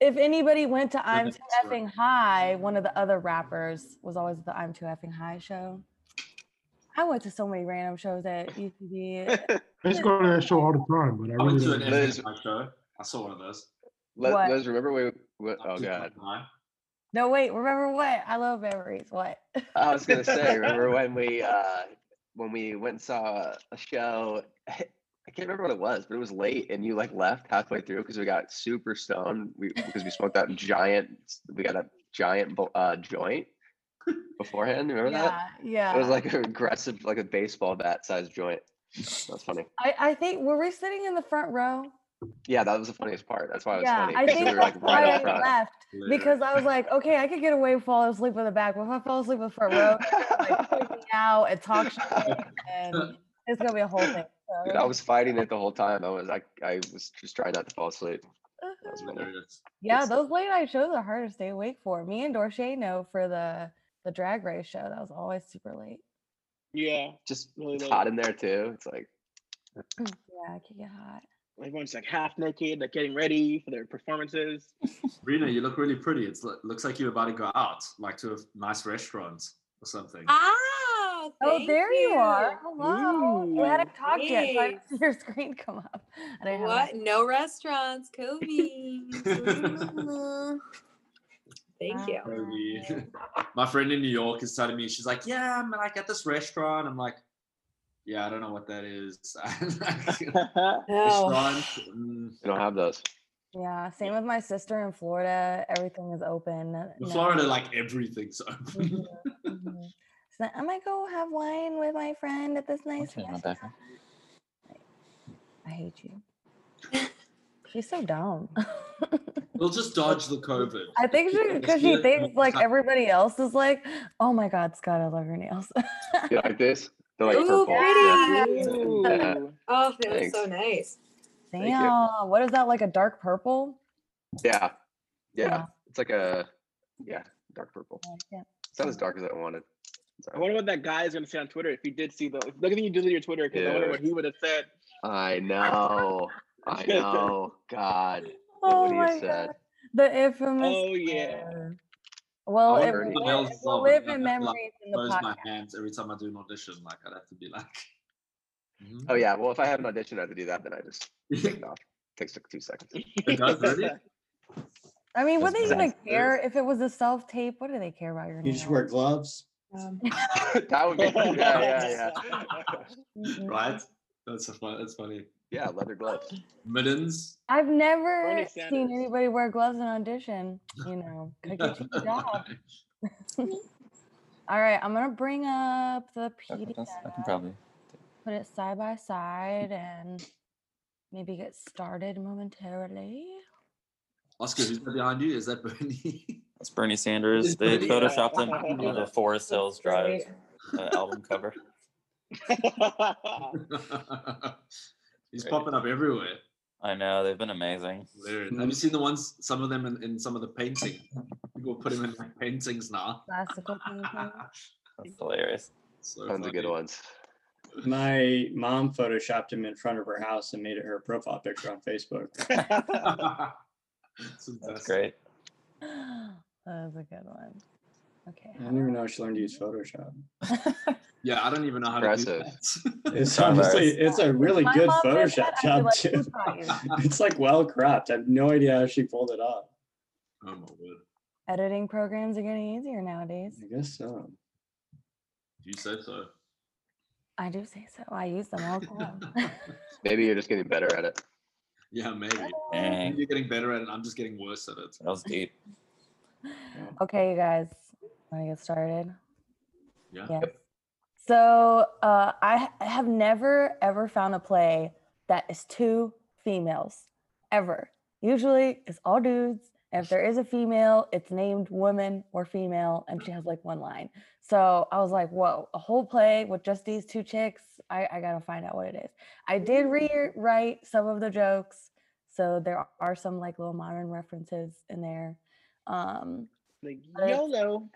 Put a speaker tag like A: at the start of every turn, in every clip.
A: if anybody went to I'm
B: that's
A: Too
B: right.
A: Effing High, one of the other rappers was always at the I'm Too Effing High show. I went to so many random shows at UCB.
C: I used to go to that show all the time, but I
B: I went
C: really
B: to an
C: don't-
D: Liz-
B: FNI show. I saw one of those.
D: Let,
A: What?
D: Liz, remember we, we oh
B: Just
D: god.
A: no, wait, remember what? I love memories. What?
D: I was gonna say, remember when we uh when we went and saw a show I can't remember what it was, but it was late and you like left halfway through because we got super stoned. We because we smoked that giant we got a giant uh joint beforehand. Remember that?
A: yeah, yeah.
D: It was like an aggressive, like a baseball bat sized joint. That's funny.
A: I, I think were we sitting in the front row?
D: Yeah, that was the funniest part. That's why it was
A: yeah,
D: funny.
A: I think
D: we were like
A: why
D: right
A: I
D: front.
A: left because I was like, okay, I could get away with falling asleep in the back, but if I fall asleep in the front row, like out and talk shit, and it's gonna be a whole thing.
D: Dude, I was fighting it the whole time. I was like, I was just trying not to fall asleep. That was
A: Yeah, those late night shows are hard to stay awake for. Me and Dorshae know for the the drag race show that was always super late.
E: Yeah,
D: Just
E: really
D: it's
E: late.
D: hot in there too. It's like
A: Yeah, it can get hot.
E: Everyone's like half naked, like getting ready for their performances.
B: Rena, you look really pretty. It looks like you're about to go out, like to a nice restaurant or something.
F: Ah,
A: Oh,
F: thank
A: there you are. Hello. We hadn't
E: Ooh,
A: talked yet, so I see your screen come up. I didn't have
F: What? No restaurants, Kobe. Thank you.
B: Maybe. My friend in New York is telling me, she's like, Yeah, I'm like at this restaurant. I'm like, Yeah, I don't know what that is.
F: No.
B: restaurant. mm.
D: we don't have those.
A: Yeah, same with my sister in Florida. Everything is open.
B: In. Florida, like everything's open.
A: Mhm, mhm. So I might go have wine with my friend at this nice
G: Okay, not
A: restaurant. I hate you. She's so dumb.
B: we'll just dodge the COVID.
A: I think she because she
B: oh
A: thinks like everybody else is like, oh my god, Scott, I love your nails.
D: You like this? They're like
F: Ooh,
D: purple.
F: pretty.
D: Yeah.
E: Ooh.
F: Oh, they look so nice.
D: Thank.
A: Damn, what is that like a dark purple?
D: Yeah. Yeah.
A: Yeah.
D: It's like a yeah, dark purple.
A: I like it.
D: It's not as dark as I wanted. It's
E: I wonder what that guy is gonna say on Twitter if he did see the. Look at you deleted your Twitter because I wonder what he would have said.
D: I know. I know. God.
A: Oh
D: would he
A: my
D: said?
A: god, the infamous.
E: Oh yeah.
A: Twitter. Well,
B: I
A: it,
D: wonder
A: will
D: if
B: the
A: live-
B: nails
A: it
B: as
A: will live in
B: I'd have to, like,
A: in the
B: Close my hands every time I do an audition. Like I'd have to be like, "Mhm."
D: Oh yeah. Well, if I have an audition, I have to do that. Then I just take it off. Takes like two seconds.
B: It does really.
A: I mean, would
G: That's
A: they even care if it was a self tape? What do they care about your
H: You
A: nails?
H: just wear gloves.
F: Um,
D: that would be yeah, yeah, yeah.
A: Mhm.
B: right? That's a fun. That's funny.
D: yeah, leather gloves.
B: Mittens.
A: I've never seen anybody wear gloves in audition. You know, could get you a job. All right, I'm gonna bring up the
G: I can,
A: PDF,
G: I can probably.
A: put it side by side, and maybe get started momentarily.
B: Oscar, who's that behind you? Is that Bernie?
G: That's Bernie Sanders. They
B: Bernie.
G: photoshopped him on the Forest Hills Drive uh, album cover.
B: He's popping up everywhere.
G: I know they've been amazing.
B: Hilarious. Have you seen the ones? Some of them in, in some of the painting. People put him in like paintings now.
A: Classical painting.
G: That's hilarious.
B: So
D: Tons of good ones.
H: My mom photoshopped him in front of her house and made it her profile picture on Facebook.
B: That's
G: That's great.
A: That was a good one. Okay.
H: I don't even know she learned to use Photoshop.
B: Yeah, I don't even know how to do that.
H: It's honestly, it's a really
A: My
H: good
A: mom did
H: Photoshop
A: that, I'd be
H: job
A: like,
H: too.
A: "Who taught you?"
H: It's like well cropped. I have no idea how she pulled it off.
B: oh my word.
A: Editing programs are getting easier nowadays.
H: I guess so.
B: You said so.
A: I do say so. I use them all the time.
D: Maybe you're just getting better at it.
B: Yeah, maybe.
G: Dang,
B: You're getting better at it. I'm just getting worse at it.
G: that was deep.
A: Okay, you guys, want to get started?
B: Yeah.
A: Yes. So uh, I I have never ever found a play that is two females ever. Usually it's all dudes. And if there is a female, it's named woman or female, and she has like one line. So I was like, whoa, a whole play with just these two chicks. I, I gotta find out what it is. I did rewrite some of the jokes, so there are some like little modern references in there. Um,
E: like
A: But it's-
E: YOLO.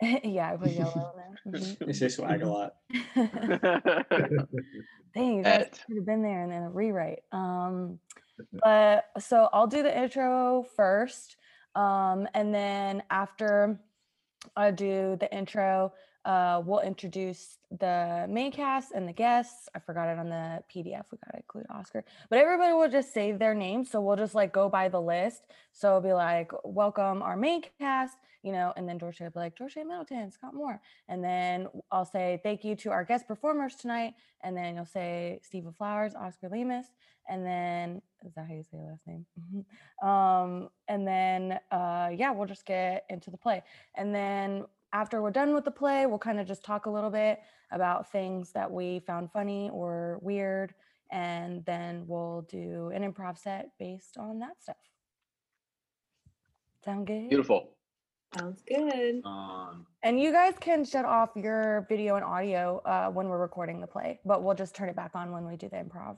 A: yeah, I put yellow in there. Mhm.
H: They say swag a lot.
A: Dang, you guys could have been there and then a rewrite. Um, but so I'll do the intro first. Um, and then after I do the intro, uh, we'll introduce the main cast and the guests. I forgot it on the PDF. We gotta include Oscar, but everybody will just save their name. So we'll just like go by the list. So it'll be like, welcome our main cast, you know, and then Dorshae will be like, Dorshae Middleton, Scott Moore. And then I'll say thank you to our guest performers tonight. And then you'll say Stephen Flowers, Oscar Lemus. And then is that how you say your last name? um, and then uh yeah, we'll just get into the play. And then after we're done with the play, we'll kind of just talk a little bit about things that we found funny or weird. And then we'll do an improv set based on that stuff. Sound good?
D: Beautiful.
F: Sounds good.
B: Um,
A: And you guys can shut off your video and audio uh, when we're recording the play, but we'll just turn it back on when we do the improv.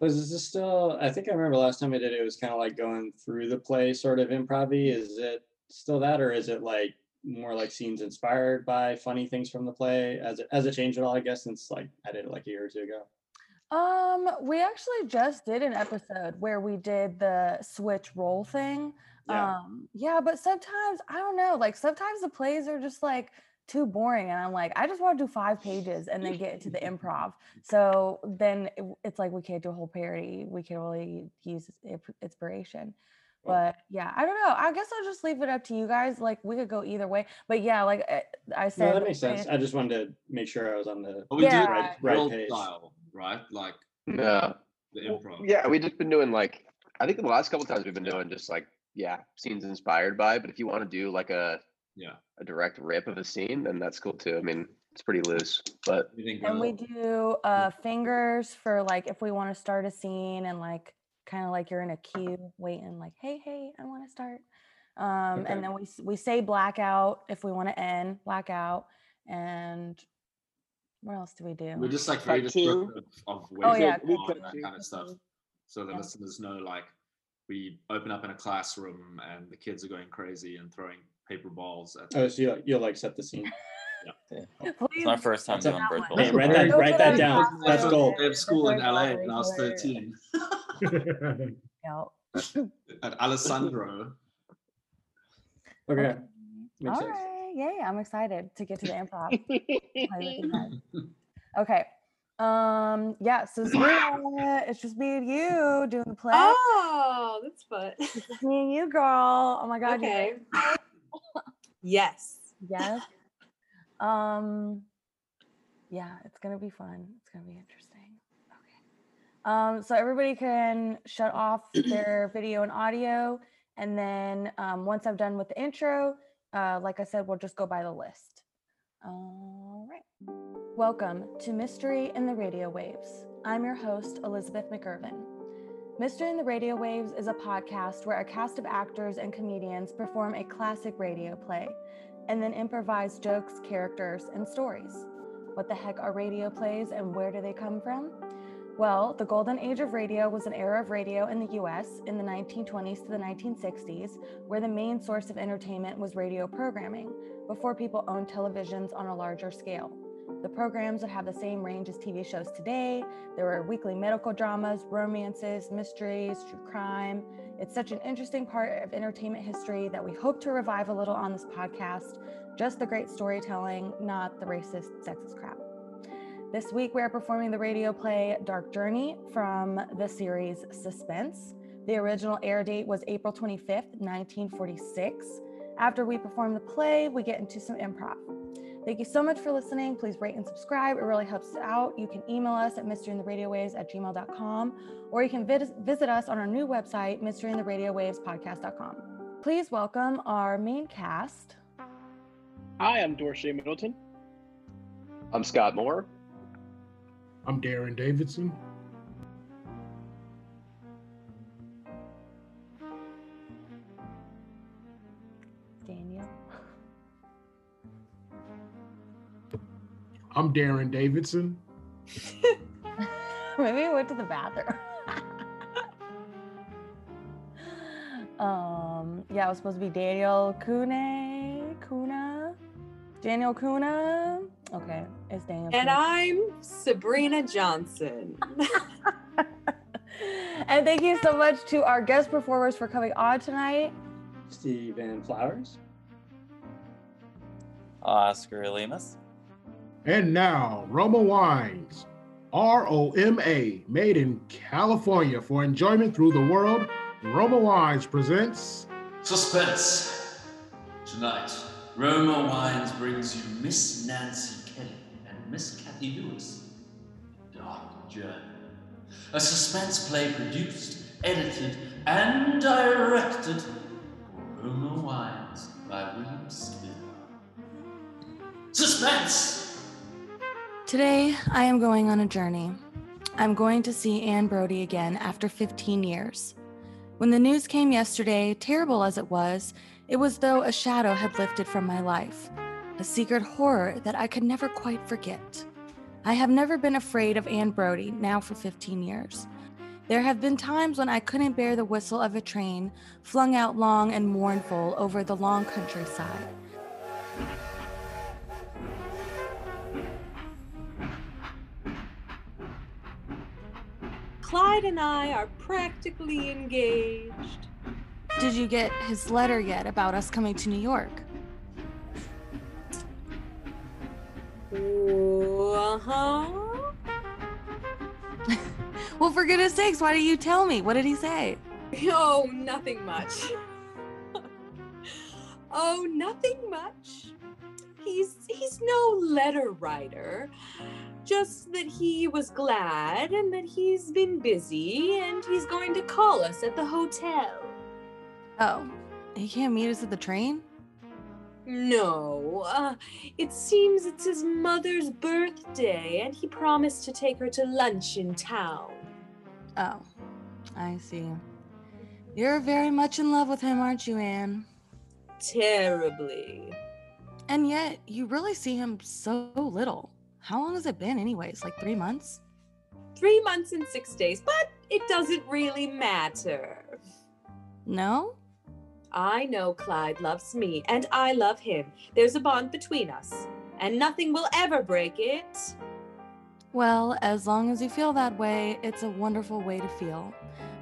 H: Was this still, I think I remember last time I did it, it was kind of like going through the play sort of improv Is it still that, or is it like more like scenes inspired by funny things from the play? As it, as it changed at all, I guess, since like I did it like a year or two ago?
A: Um, we actually just did an episode where we did the switch role thing.
H: Yeah.
A: Um, yeah, but sometimes I don't know, like sometimes the plays are just like too boring, and I'm like, I just want to do five pages and then get to the improv. So then it- it's like we can't do a whole parody. We can only use inspiration.
H: Well-
A: But yeah, I don't know. I guess I'll just leave it up to you guys. Like we could go either way. But yeah, like I- I said,
H: No, that makes sense. I just wanted to make sure I was on the
B: but we
A: Yeah.
H: right, right
B: real
H: page.
B: style, right? Like
D: Yeah.
B: the improv.
D: Yeah, we just been doing like I think the last couple times we've been doing just like yeah scenes inspired by. But if you want to do like a
B: Yeah.
D: a direct rip of a scene, then that's cool too. I mean, it's pretty loose, but
B: You
A: And we do uh fingers for like if we want to start a scene and like kind of like you're in a queue waiting like hey hey I want to start. Um
H: Okay.
A: and then we we say blackout if we want to end blackout and what else do we do?
B: we're just like very descriptive of
A: Oh, yeah,
B: we are and that kind of stuff. So the
A: Yeah.
B: listeners know like we open up in a classroom and the kids are going crazy and throwing paper balls at
H: Oh, so you'll, you'll like set the scene.
G: It's my first time
H: That's a-
G: doing virtual.
H: Hey, write that, write that down. That's
A: classroom.
H: gold.
B: I have school in LA when I was 13
A: out.
B: at Alessandro.
H: Okay.
A: Okay.
H: Makes
A: All
H: sense.
A: right. Yay, I'm excited to get to the improv. play with you guys. Okay. Um, yeah, so Sabrina, it's just me and you doing the play.
F: Oh, that's fun.
A: It's me and you, girl. Oh my god. you
F: okay.
A: ready?
F: Yes.
A: Yes. Um yeah, it's gonna be fun. It's gonna be interesting. Okay. Um, so everybody can shut off their video and audio. And then um, once I'm done with the intro, uh, like I said, we'll just go by the list. All right. Welcome to Mystery in the Radio Waves. I'm your host, Elizabeth McIrvin. Mystery in the Radio Waves is a podcast where a cast of actors and comedians perform a classic radio play and then improvise jokes, characters, and stories. What the heck are radio plays and where do they come from? Well, the golden age of radio was an era of radio in the US in the 1920s to the 1960s, where the main source of entertainment was radio programming, before people owned televisions on a larger scale. The programs would have the same range as TV shows today. There were weekly medical dramas, romances, mysteries, true crime. It's such an interesting part of entertainment history that we hope to revive a little on this podcast. Just the great storytelling, not the racist, sexist crap. This week, we are performing the radio play Dark Journey from the series Suspense. The original air date was April 25th, 1946. After we perform the play, we get into some improv. Thank you so much for listening. Please rate and subscribe. It really helps us out. You can email us at mysteryintheradiowaves at gmail.com, or you can vis- visit us on our new website, mysteryintheradiowavespodcast.com. Please welcome our main cast.
E: Hi, I'm Dorshae Middleton.
D: I'm Scott Moore.
C: I'm Darren Davidson. I'm Darren Davidson.
A: Maybe I went to the bathroom. um, yeah, it was supposed to be Daniel Kune, Kuna, Daniel Kuna. Okay, it's Daniel.
F: And
A: Kuna.
F: I'm Sabrina Johnson.
A: And thank you so much to our guest performers for coming on tonight.
H: Stephen Flowers.
G: Oscar Lemus.
C: And now, Roma Wines, R O M A, made in California for enjoyment through the world. Roma Wines presents
B: Suspense. Tonight, Roma Wines brings you Miss Nancy Kelly and Miss Cathy Lewis. Dark Journey. A suspense play produced, edited, and directed for Roma Wines by William Spier. Suspense!
A: Today, I am going on a journey. I'm going to see Anne Brody again after 15 years. When the news came yesterday, terrible as it was, it was though a shadow had lifted from my life, a secret horror that I could never quite forget. I have never been afraid of Anne Brody now for 15 years. There have been times when I couldn't bear the whistle of a train flung out long and mournful over the long countryside.
F: Clyde and I are practically engaged.
A: Did you get his letter yet about us coming to New York?
F: Uh huh.
A: Well, for goodness sakes, why did you tell me? What did he say?
F: Oh, nothing much. oh, nothing much. He's he's no letter writer. Just that he was glad and that he's been busy and he's going to call us at the hotel.
A: Oh, he can't meet us at the train?
F: No, uh, it seems it's his mother's birthday and he promised to take her to lunch in town.
A: Oh, I see. You're very much in love with him, aren't you, Anne?
F: Terribly.
A: And yet, you really see him so little. How long has it been, anyways? Like three months?
F: Three months and six days, but it doesn't really matter.
A: No?
F: I know Clyde loves me, and I love him. There's a bond between us, and nothing will ever break it.
A: Well, as long as you feel that way, it's a wonderful way to feel.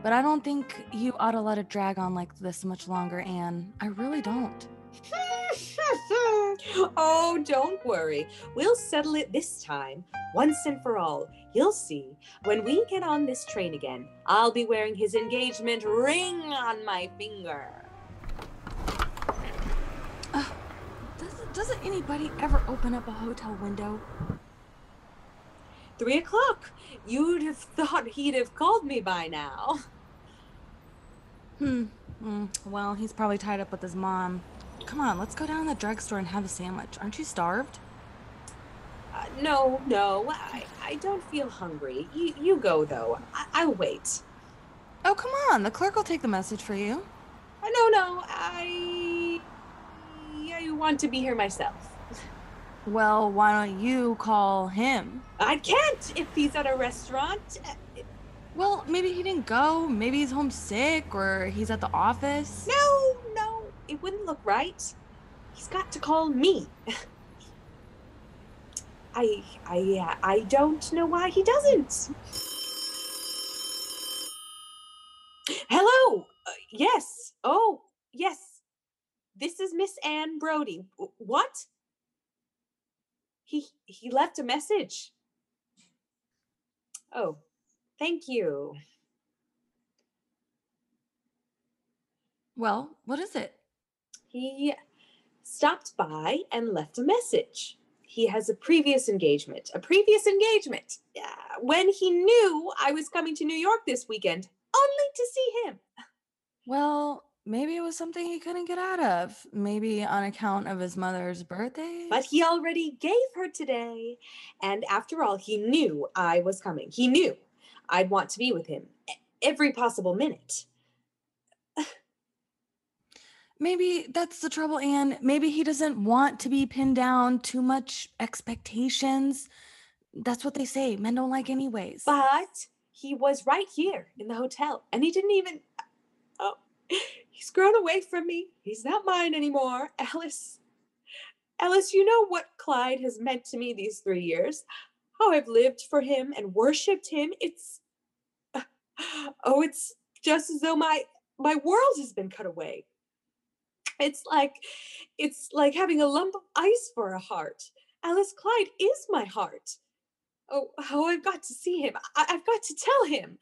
A: But I don't think you ought to let it drag on like this much longer, Anne. I really don't.
F: oh, don't worry. We'll settle it this time, once and for all. You'll see. When we get on this train again, I'll be wearing his engagement ring on my finger.
A: Doesn't, doesn't anybody ever open up a hotel window?
F: Three o'clock. You'd have thought he'd have called me by now.
A: Hmm. Mm, well, he's probably tied up with his mom. Come on, let's go down to the drugstore and have a sandwich. Aren't you starved?
F: Uh, no, no, I, I don't feel hungry. You, you go, though. I, I'll wait.
A: Oh, come on. The clerk will take the message for you.
F: Uh, no, no, I. I want to be here myself.
A: Well, why don't you call him?
F: I can't if he's at a restaurant. Uh,
A: Well, maybe he didn't go. Maybe he's homesick or he's at the office.
F: No, no, it wouldn't look right. He's got to call me. I, I, uh, I don't know why he doesn't. Hello. Uh, yes. Oh, yes. This is Miss Anne Brody. W- What? He he left a message. Oh, thank you.
A: Well, what is it?
F: He stopped by and left a message. He has a previous engagement. A previous engagement. Uh, when he knew I was coming to New York this weekend, only to see him.
A: Well, maybe it was something he couldn't get out of. Maybe on account of his mother's birthday.
F: But he already gave her today. And after all, he knew I was coming. He knew I'd want to be with him every possible minute.
A: Maybe that's the trouble, Anne. Maybe he doesn't want to be pinned down too much expectations. That's what they say. Men don't like anyways.
F: But he was right here in the hotel, and he didn't even. Oh, he's grown away from me. He's not mine anymore. Alice. Alice, you know what Clyde has meant to me these three years? How I've lived for him and worshipped him. It's. Oh, it's just as though my my world has been cut away. It's like it's like having a lump of ice for a heart. Alice Clyde is my heart. Oh, how I've got to see him. I, I've got to tell him.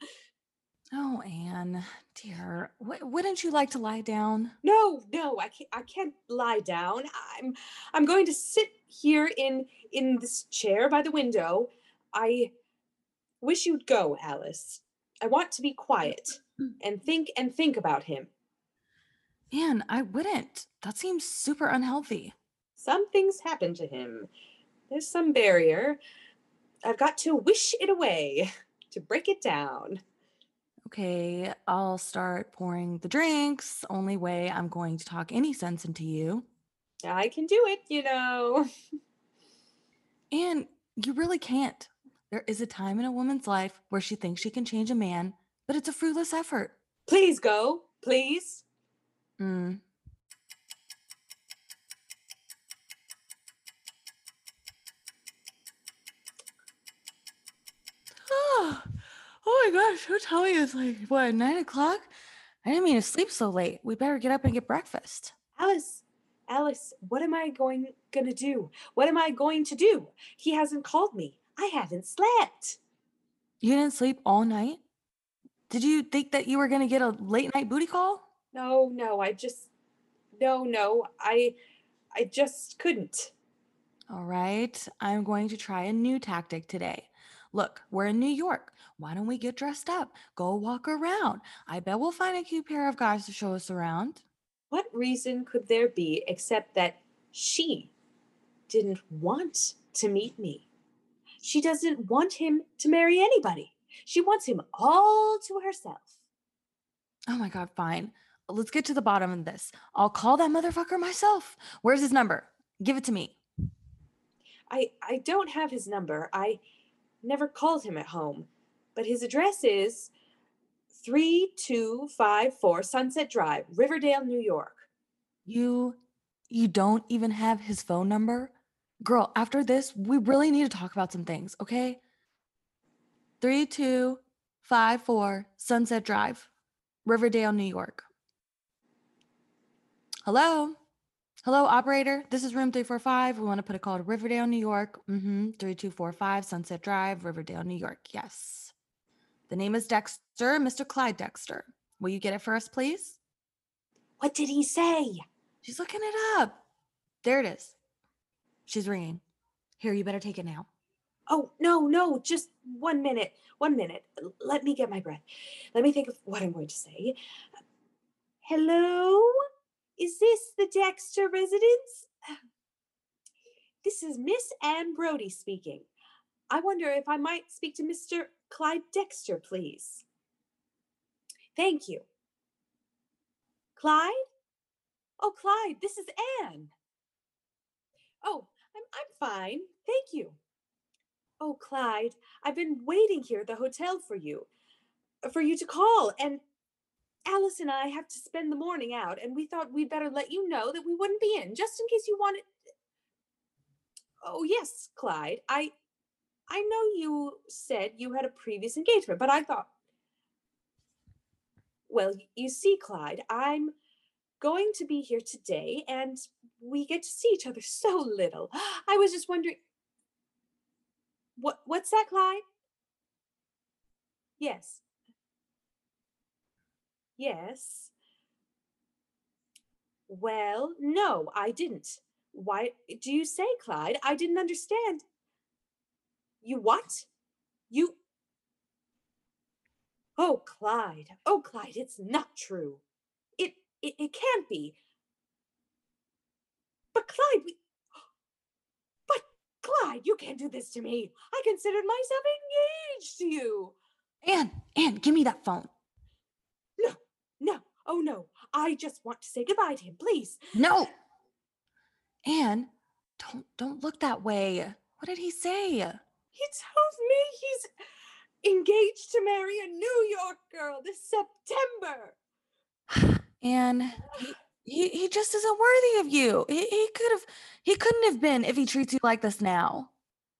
A: Oh, Anne, dear, w- wouldn't you like to lie down?
F: No, no, I can't. I can't lie down. I'm, I'm going to sit here in in this chair by the window. I wish you'd go, Alice. I want to be quiet and think and think about him.
A: Anne, I wouldn't. That seems super unhealthy.
F: Something's happened to him. There's some barrier. I've got to wish it away to break it down.
A: Okay, I'll start pouring the drinks. Only way I'm going to talk any sense into you.
F: I can do it, you know.
A: And you really can't. There is a time in a woman's life where she thinks she can change a man, but it's a fruitless effort.
F: Please go, please.
A: Mm. Oh, oh my gosh, who told you it's like, what, nine o'clock? I didn't mean to sleep so late. We better get up and get breakfast.
F: Alice, Alice, what am I going gonna do? What am I going to do? He hasn't called me. I haven't slept.
A: You didn't sleep all night? Did you think that you were going to get a late night booty call?
F: No, no, I just no, no. I I just couldn't.
A: All right, I'm going to try a new tactic today. Look, we're in New York. Why don't we get dressed up? Go walk around. I bet we'll find a cute pair of guys to show us around.
F: What reason could there be except that she didn't want to meet me? She doesn't want him to marry anybody. She wants him all to herself.
A: Oh my God, fine. Let's get to the bottom of this. I'll call that motherfucker myself. Where's his number? Give it to me.
F: I I don't have his number. I never called him at home. But his address is 3254 Sunset Drive, Riverdale, New York.
A: You you don't even have his phone number? Girl, after this, we really need to talk about some things, okay? 3254 Sunset Drive, Riverdale, New York. Hello? Hello, operator. This is room 345. We want to put a call to Riverdale, New York. Mm-hmm. 3245 Sunset Drive, Riverdale, New York. Yes. The name is Dexter, Mr. Clyde Dexter. Will you get it for us, please?
F: What did he say?
A: She's looking it up. There it is. She's ringing. Here, you better take it now.
F: Oh, no, no, just one minute. One minute. Let me get my breath. Let me think of what I'm going to say. Hello? Is this the Dexter residence? This is Miss Anne Brody speaking. I wonder if I might speak to Mr. Clyde Dexter, please. Thank you. Clyde? Oh, Clyde, this is Anne. Oh, I'm, I'm fine. Thank you. Oh, Clyde, I've been waiting here at the hotel for you, for you to call. And Alice and I have to spend the morning out, and we thought we'd better let you know that we wouldn't be in, just in case you wanted. Oh, yes, Clyde. I, I know you said you had a previous engagement, but I thought. Well, you see, Clyde, I'm going to be here today, and we get to see each other so little. I was just wondering. What what's that, Clyde? Yes. Yes. Well, no, I didn't. Why do you say, Clyde? I didn't understand. You what? You Oh, Clyde. Oh, Clyde, it's not true. It it, it can't be. But Clyde, we But Clyde, you can't do this to me. I considered myself engaged to you.
A: Anne, Anne, give me that phone.
F: Oh no. I just want to say goodbye to him, please.
A: No. Anne, don't don't look that way. What did he say?
F: He told me he's engaged to marry a New York girl this September.
A: Anne, he, he, he just isn't worthy of you. He, he could have he couldn't have been if he treats you like this now.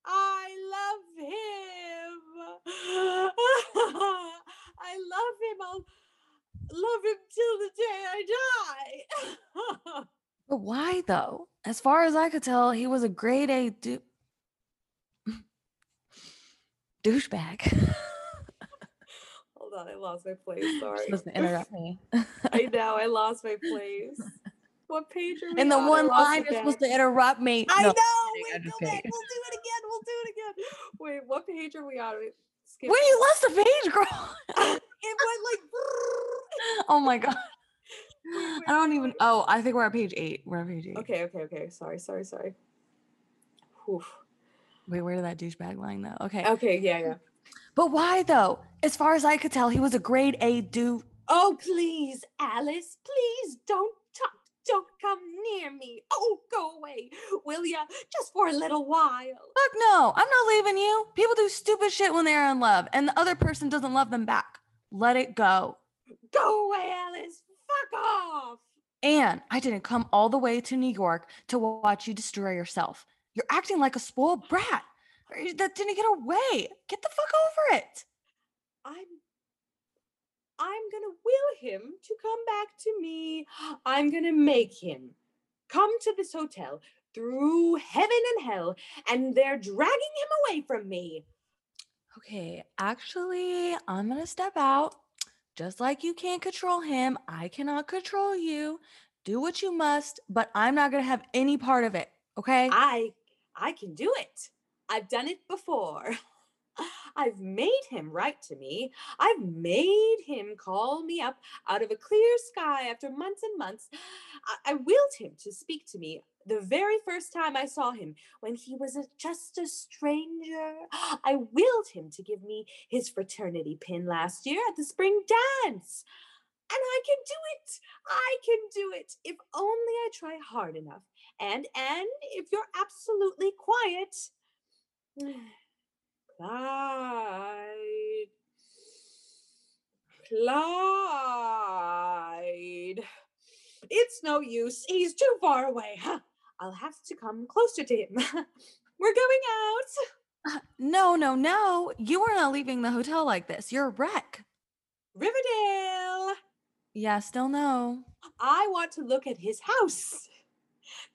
F: I love him. I love him. I'll love him till the day I die.
A: But why though? As far as I could tell, he was a grade A du- douchebag.
F: Hold on, I lost my place.
A: You're
F: Sorry.
A: supposed to interrupt me.
F: I know, I lost my place. What page are we on?
A: In the
F: on? I
A: one
F: lost
A: line,
F: it
A: you're supposed to interrupt me.
F: I
A: No,
F: know. Wait,
A: I'm
F: go back. We'll do it again. We'll do it again. Wait, what page are we on? Wait, Skip.
A: Wait, you lost the page, girl.
F: it went like.
A: Oh my god. I don't even. Oh, I think we're at page eight. We're at page eight.
F: Okay, okay, okay. Sorry, sorry, sorry. Whew.
A: Wait, where did that douchebag line though? Okay.
F: Okay, yeah, yeah.
A: But why though? As far as I could tell, he was a grade A do.
F: Oh, please, Alice, please don't talk. Don't come near me. Oh, go away, will ya? Just for a little while.
A: Fuck no, I'm not leaving you. People do stupid shit when they're in love, and the other person doesn't love them back. Let it go.
F: Go away, Alice. Fuck off.
A: And I didn't come all the way to New York to watch you destroy yourself. You're acting like a spoiled brat that didn't get away. Get the fuck over it.
F: I'm I'm gonna will him to come back to me. I'm gonna make him come to this hotel through heaven and hell, and they're dragging him away from me.
A: Okay, actually, I'm gonna step out. Just like you can't control him, I cannot control you. Do what you must, but I'm not gonna have any part of it. Okay?
F: I I can do it. I've done it before. I've made him write to me. I've made him call me up out of a clear sky after months and months. I, I willed him to speak to me the very first time I saw him when he was a, just a stranger. I willed him to give me his fraternity pin last year at the spring dance. And I can do it. I can do it if only I try hard enough. And and if you're absolutely quiet, Clyde, Clyde, it's no use. He's too far away. I'll have to come closer to him. We're going out.
A: Uh, no, no, no. You are not leaving the hotel like this. You're a wreck.
F: Riverdale.
A: Yeah, still no.
F: I want to look at his house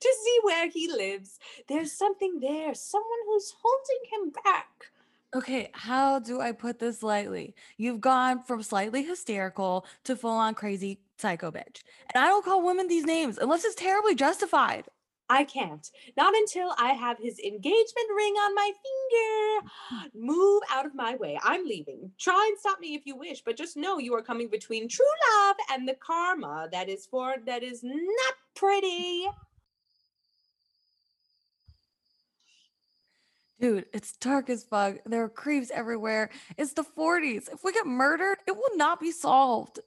F: to see where he lives. There's something there, someone who's holding him back.
A: Okay, how do I put this lightly? You've gone from slightly hysterical to full on crazy psycho bitch. And I don't call women these names unless it's terribly justified.
F: I can't. Not until I have his engagement ring on my finger. Move out of my way. I'm leaving. Try and stop me if you wish, but just know you are coming between true love and the karma that is for that is not pretty.
A: Dude, it's dark as fuck. There are creeps everywhere. It's the 40s. If we get murdered, it will not be solved.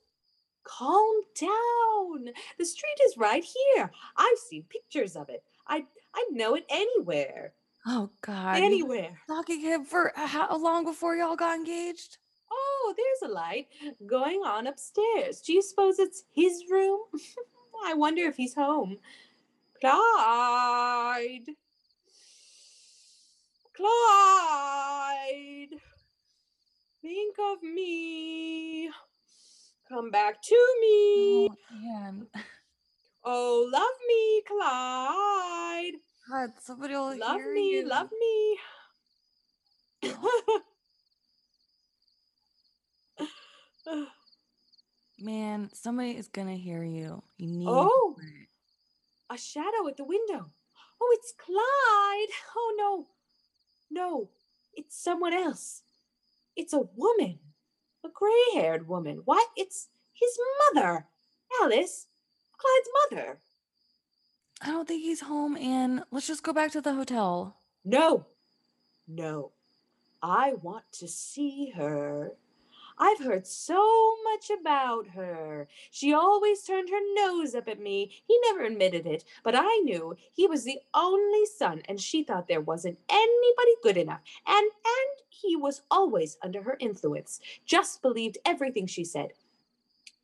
F: Calm down. The street is right here. I've seen pictures of it. I I know it anywhere.
A: Oh, God.
F: Anywhere.
A: Stalking him for how long before y'all got engaged?
F: Oh, there's a light going on upstairs. Do you suppose it's his room? I wonder if he's home. Clyde. Clyde. Think of me. Come back to me.
A: Oh, man.
F: Oh, love me, Clyde.
A: God, somebody will
F: Love
A: hear
F: me,
A: you.
F: love me.
A: Man, somebody is gonna hear you. You need.
F: Oh. a shadow at the window. Oh, it's Clyde. Oh, no. No, it's someone else. It's a woman, a gray haired woman. Why, it's his mother, Alice, Clyde's mother.
A: I don't think he's home, and let's just go back to the hotel.
F: No, no, I want to see her. I've heard so much about her. She always turned her nose up at me. He never admitted it, but I knew he was the only son, and she thought there wasn't anybody good enough. And and he was always under her influence. Just believed everything she said.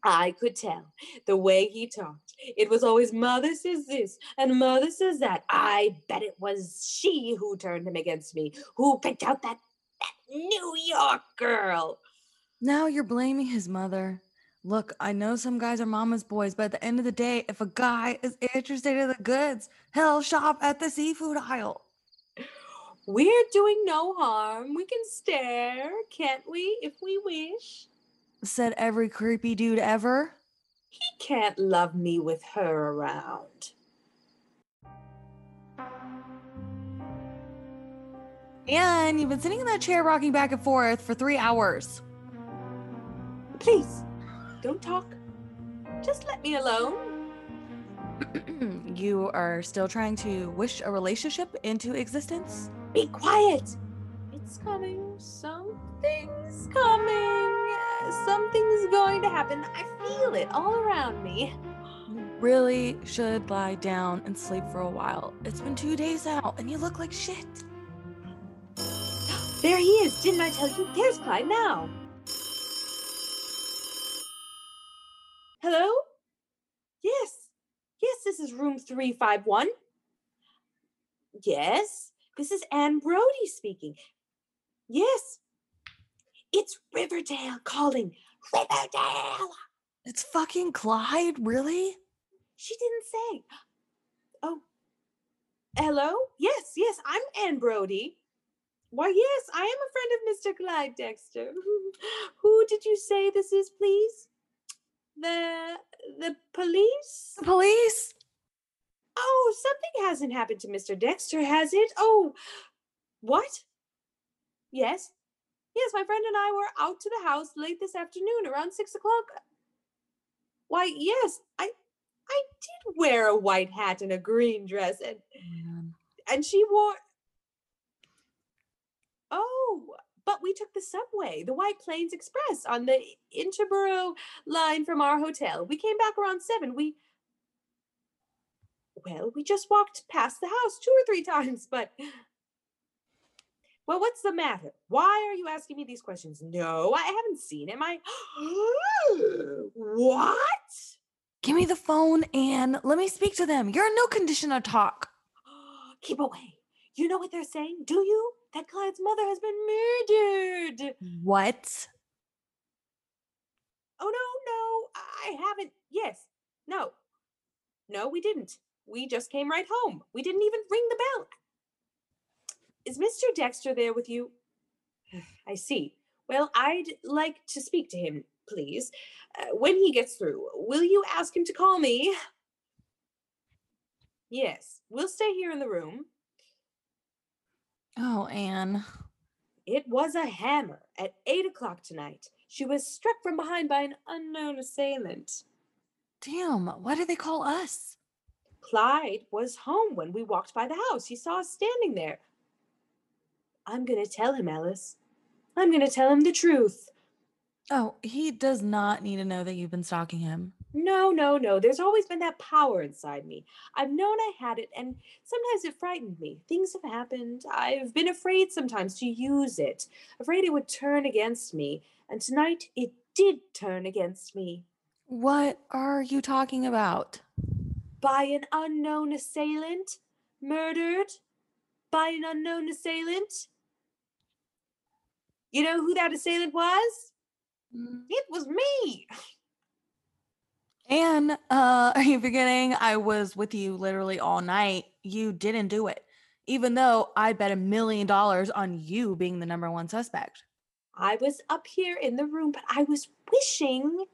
F: I could tell the way he talked. It was always mother says this and mother says that. I bet it was she who turned him against me, who picked out that, that New York girl.
A: Now you're blaming his mother. Look, I know some guys are mama's boys, but at the end of the day, if a guy is interested in the goods, he'll shop at the seafood aisle.
F: We're doing no harm. We can stare, can't we, if we wish?
A: Said every creepy dude ever.
F: He can't love me with her around.
A: And you've been sitting in that chair rocking back and forth for three hours.
F: Please, don't talk. Just let me alone.
A: you are still trying to wish a relationship into existence?
F: Be quiet. It's coming. Something's coming. Something's going to happen. I feel it all around me.
A: You really should lie down and sleep for a while. It's been two days now and you look like shit.
F: There he is. Didn't I tell you? There's Clyde now. Hello? Yes. Yes, this is room 351. Yes, this is Anne Brody speaking. Yes. It's Riverdale calling. Riverdale.
A: It's fucking Clyde, really?
F: She didn't say. Oh. Hello? Yes, yes, I'm Anne Brody. Why, yes, I am a friend of Mr. Clyde Dexter. Who did you say this is, please? The the police?
A: The police?
F: Oh, something hasn't happened to Mr. Dexter, has it? Oh, what? Yes. Yes, my friend and I were out to the house late this afternoon around six o'clock. Why, yes, I I did wear a white hat and a green dress and oh,
A: Man.
F: and she wore Oh, but we took the subway, the White Plains Express on the Interborough line from our hotel. We came back around 7. We Well, we just walked past the house two or three times, but well, what's the matter? Why are you asking me these questions? No, I haven't seen him. I what?
A: Give me the phone and let me speak to them. You're in no condition to talk.
F: Keep away. You know what they're saying? Do you? That Clyde's mother has been murdered.
A: What?
F: Oh, no, no, I haven't. Yes, no. No, we didn't. We just came right home. We didn't even ring the bell. Is Mr. Dexter there with you? I see. Well, I'd like to speak to him, please. Uh, when he gets through, will you ask him to call me? Yes, we'll stay here in the room.
A: Oh, Anne.
F: It was a hammer at eight o'clock tonight. She was struck from behind by an unknown assailant.
A: Damn, why do they call us?
F: Clyde was home when we walked by the house. He saw us standing there. I'm going to tell him, Alice. I'm going to tell him the truth.
A: Oh, he does not need to know that you've been stalking him.
F: No, no, no. There's always been that power inside me. I've known I had it, and sometimes it frightened me. Things have happened. I've been afraid sometimes to use it, afraid it would turn against me. And tonight it did turn against me
A: What are you talking about?
F: by an unknown assailant, murdered by an unknown assailant. You know who that assailant was? Mm. It was me.
A: Anne, uh, are you beginning? I was with you literally all night? You didn't do it, even though I bet a million dollars on you being the number one suspect.
F: I was up here in the room, but I was wishing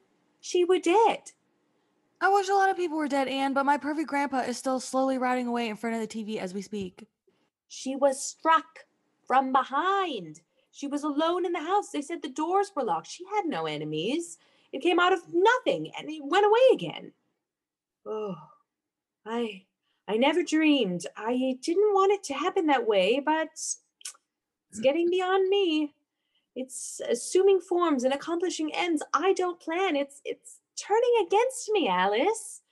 F: she were dead.
A: I wish a lot of people were dead, Anne, but my perfect grandpa is still slowly riding away in front of the TV as we speak.
F: She was struck from behind. She was alone in the house. They said the doors were locked. She had no enemies. It came out of nothing and it went away again. Oh, I I never dreamed. I didn't want it to happen that way, but it's getting beyond me. It's assuming forms and accomplishing ends I don't plan. It's it's turning against me, Alice.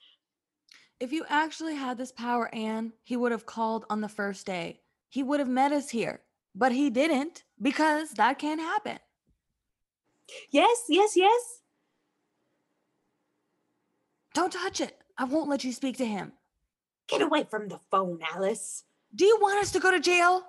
A: If you actually had this power, Anne, he would have called on the first day. He would have met us here, but he didn't because that can't happen.
F: Yes, yes, yes.
A: Don't touch it. I won't let you speak to him.
F: Get away from the phone, Alice.
A: Do you want us to go to jail?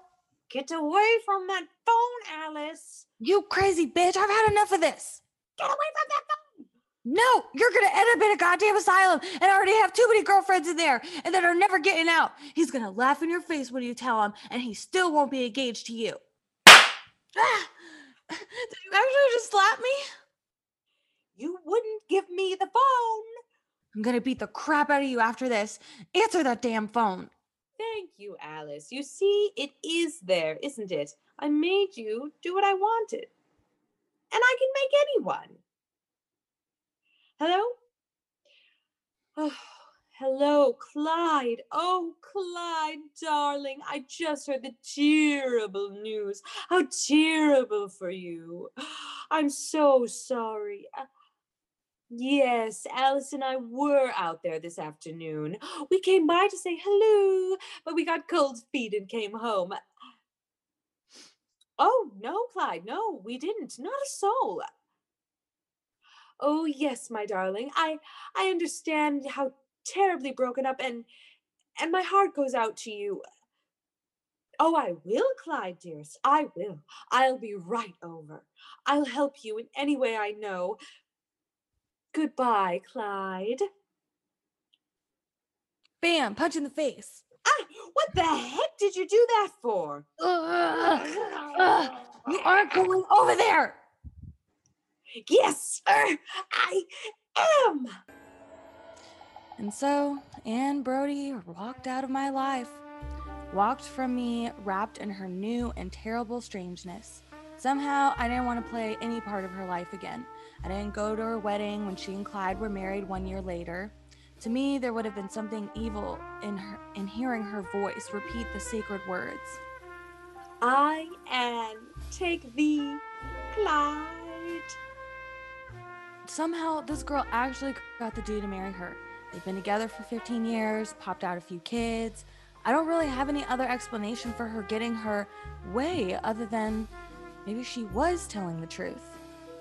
F: Get away from that phone, Alice.
A: You crazy bitch. I've had enough of this.
F: Get away from that phone.
A: No, you're gonna end up in a goddamn asylum and I already have too many girlfriends in there and that are never getting out. He's gonna laugh in your face when you tell him, and he still won't be engaged to you. Ah! Did you actually just slap me?
F: You wouldn't give me the phone.
A: I'm gonna beat the crap out of you after this. Answer that damn phone.
F: Thank you, Alice. You see, it is there, isn't it? I made you do what I wanted. And I can make anyone. Hello? Oh, hello, Clyde. Oh, Clyde, darling. I just heard the terrible news. How terrible for you. I'm so sorry. Yes, Alice and I were out there this afternoon. We came by to say hello, but we got cold feet and came home. Oh, no, Clyde, no, we didn't. Not a soul. Oh, yes, my darling. I I understand how terribly broken up and and my heart goes out to you. Oh, I will, Clyde, dearest. I will. I'll be right over. I'll help you in any way I know. Goodbye, Clyde.
A: Bam, punch in the face.
F: Ah, what the heck did you do that for?
A: Ugh, ugh, you aren't going over there.
F: Yes, sir, I am.
A: And so Anne Brody walked out of my life, walked from me wrapped in her new and terrible strangeness. Somehow I didn't want to play any part of her life again. I didn't go to her wedding when she and Clyde were married one year later. To me, there would have been something evil in her in hearing her voice repeat the sacred words.
F: I am. Take thee, Clyde.
A: Somehow, this girl actually got the dude to marry her. They've been together for 15 years, popped out a few kids. I don't really have any other explanation for her getting her way other than maybe she was telling the truth.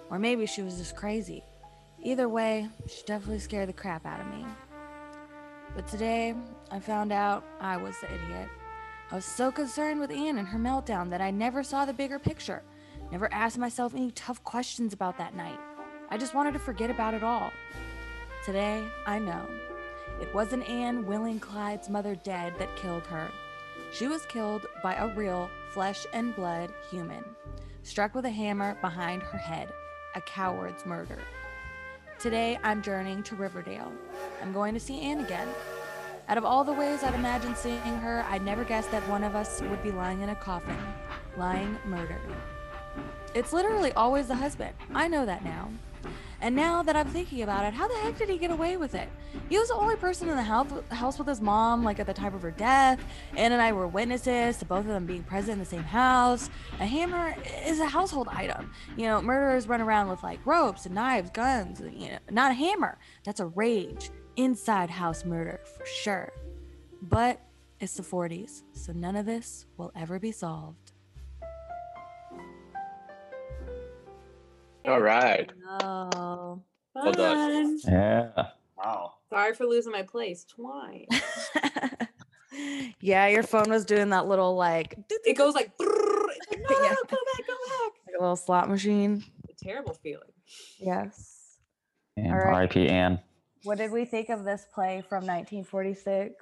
A: Or maybe she was just crazy. Either way, she definitely scared the crap out of me. But today, I found out I was the idiot. I was so concerned with Anne and her meltdown that I never saw the bigger picture, never asked myself any tough questions about that night. I just wanted to forget about it all. Today, I know. It wasn't Anne willing Clyde's mother dead that killed her. She was killed by a real flesh and blood human, struck with a hammer behind her head, a coward's murder. Today, I'm journeying to Riverdale. I'm going to see Anne again. Out of all the ways I'd imagined seeing her, I'd never guessed that one of us would be lying in a coffin, lying murdered. It's literally always the husband. I know that now. And now that I'm thinking about it, how the heck did he get away with it? He was the only person in the house, house with his mom, like at the time of her death. Anne and I were witnesses to both of them being present in the same house. A hammer is a household item. You know, murderers run around with like ropes and knives, guns, you know, not a hammer. That's a rage. Inside house murder for sure. But it's the 40s, so none of this will ever be solved.
D: All right.
A: Oh.
D: Well done.
F: Fun.
G: Yeah.
B: Wow.
F: Sorry for losing my place twice.
A: yeah, your phone was doing that little like,
F: It goes like, brrr. It's like, no,
A: Yeah.
F: go back, go back.
A: like a little slot machine.
F: A terrible feeling.
A: Yes.
G: And
A: All right.
G: R.I.P. Anne.
A: What did we think of this play from 1946?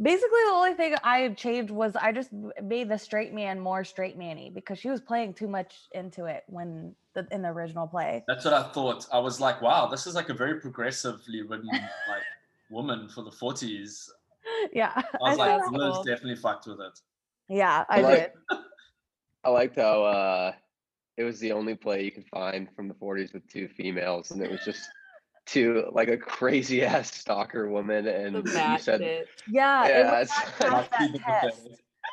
A: Basically, the only thing I had changed was I just m- made the straight man more straight manny because she was playing too much into it when the, in the original play.
B: That's what I thought. I was like, wow, this is like a very progressively written like woman for the 40s.
A: Yeah,
B: I
A: I
B: was
A: thought
B: like,
A: that-
B: Liz
F: cool.
B: definitely fucked with it.
A: yeah, I
D: like-
A: did.
D: I liked how uh, it was the only play you could find from the 40s with two females, and it was just two like a crazy ass stalker woman, and you said,
F: shit.
A: Yeah, it
D: Yeah,
A: was
D: it's-
A: not past
B: Lucky
A: that test.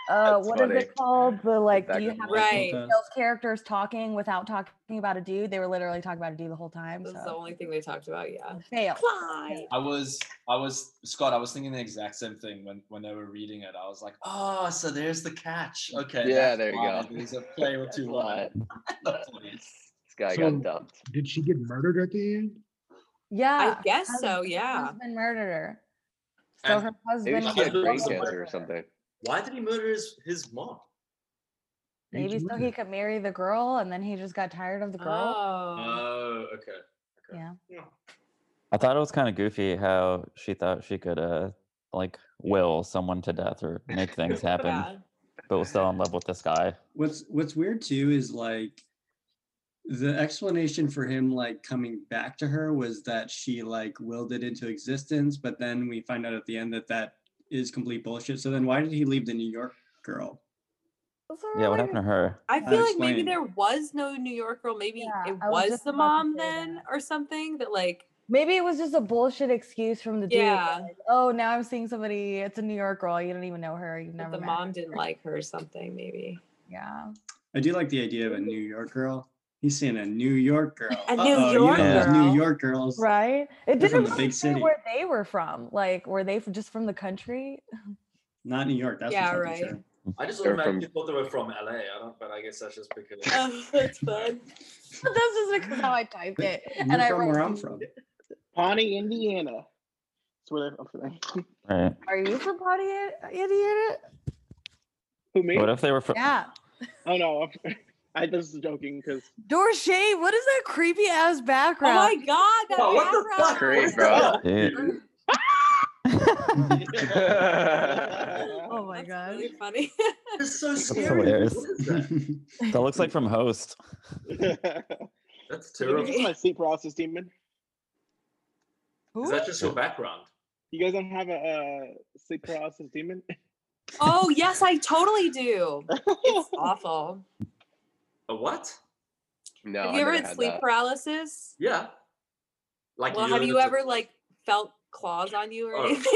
B: Debate.
A: Uh,
D: That's
A: what is
D: funny.
A: it called? The like,
D: Back
A: do you have
D: the
F: Right.
A: any those characters talking without talking about a dude? They were literally talking about a dude the whole time.
F: That's the only thing they talked about. Yeah.
A: fail.
F: Clyde.
B: I was, I was, Scott, I was thinking the exact same thing when, when they were reading it. I was like, oh, so there's the catch. Okay.
D: Yeah, there you
B: why
D: go.
B: There's a play or
D: That's
B: two.
D: why
B: on the 40s.
D: this guy
C: So-
D: got dumped.
C: Did she get murdered at the end?
A: Yeah,
F: I guess
A: hus-
F: so.
A: her
F: Yeah.
A: Husband murdered her. So
B: And
A: her
D: Maybe
A: husband.
D: she had
B: husband
D: brain cancer or
B: murderer.
D: something.
B: Why did he murder his, his mom?
A: Maybe so he could marry the girl, and then he just got tired of the girl.
F: Oh.
B: Oh, okay. okay.
A: Yeah.
G: I thought it was kind of goofy how she thought she could uh like will someone to death or make things happen,
F: Yeah.
G: but was still in love with this guy.
H: What's what's weird too is like the explanation for him like coming back to her was that she like willed it into existence, but then we find out at the end that that is complete bullshit. So then why did he leave the New York girl?
A: That's
G: Yeah, what happened to her?
F: I uh, feel like maybe there was no New York girl. Maybe
A: Yeah,
F: it
A: I was
F: was the mom then
A: that.
F: or something that like
A: Maybe it was just a bullshit excuse from the dude.
F: Yeah.
A: like, oh, now I'm seeing somebody. It's a New York girl. You don't even know her. You've
F: that
A: never
F: the
A: met
F: mom
A: her.
F: didn't like her or something, maybe.
A: Yeah.
H: I do like the idea of a New York girl. He's saying a New York girl.
F: A New
H: Uh-oh,
F: York
H: you know
F: girl.
H: New York girls.
A: Right. It didn't
H: the
A: really
H: big
A: say
H: city.
A: where they were from. Like, were they just from the country?
H: Not New York. That's
F: Yeah,
H: for
F: right.
H: sure.
B: I just
D: They're
B: automatically thought they were from LA. I don't, but I guess that's just because.
F: Oh, that's fun.
A: That's just because how I typed it.
H: You're
A: and I
H: from
A: wrote
H: where I'm from.
E: Pawnee, Indiana. That's where they're from.
G: Right.
A: Are you from Pawnee, Indiana?
E: Who me?
G: What if they were from?
A: Yeah.
E: Oh no, I was just joking because
A: Dorshae, what is that creepy ass background?
F: Oh my god, that
B: Oh, what the fuck?
D: Great, bro.
A: Oh my
F: That's
A: god.
F: really funny.
B: It's so scary.
G: hilarious.
B: That?
G: That looks like from Host.
B: That's
E: this
B: terrible.
E: is my sleep paralysis demon.
B: Is that just your background?
E: You guys don't have a uh, sleep paralysis demon?
F: oh yes, I totally do. It's awful.
B: A what?
D: No,
F: have
D: I
F: you ever
D: never
F: had
D: had
F: sleep
D: that.
F: paralysis?
B: Yeah. Like
F: well, have you
B: lunatic-
F: ever like felt claws on you or
B: Oh.
F: anything?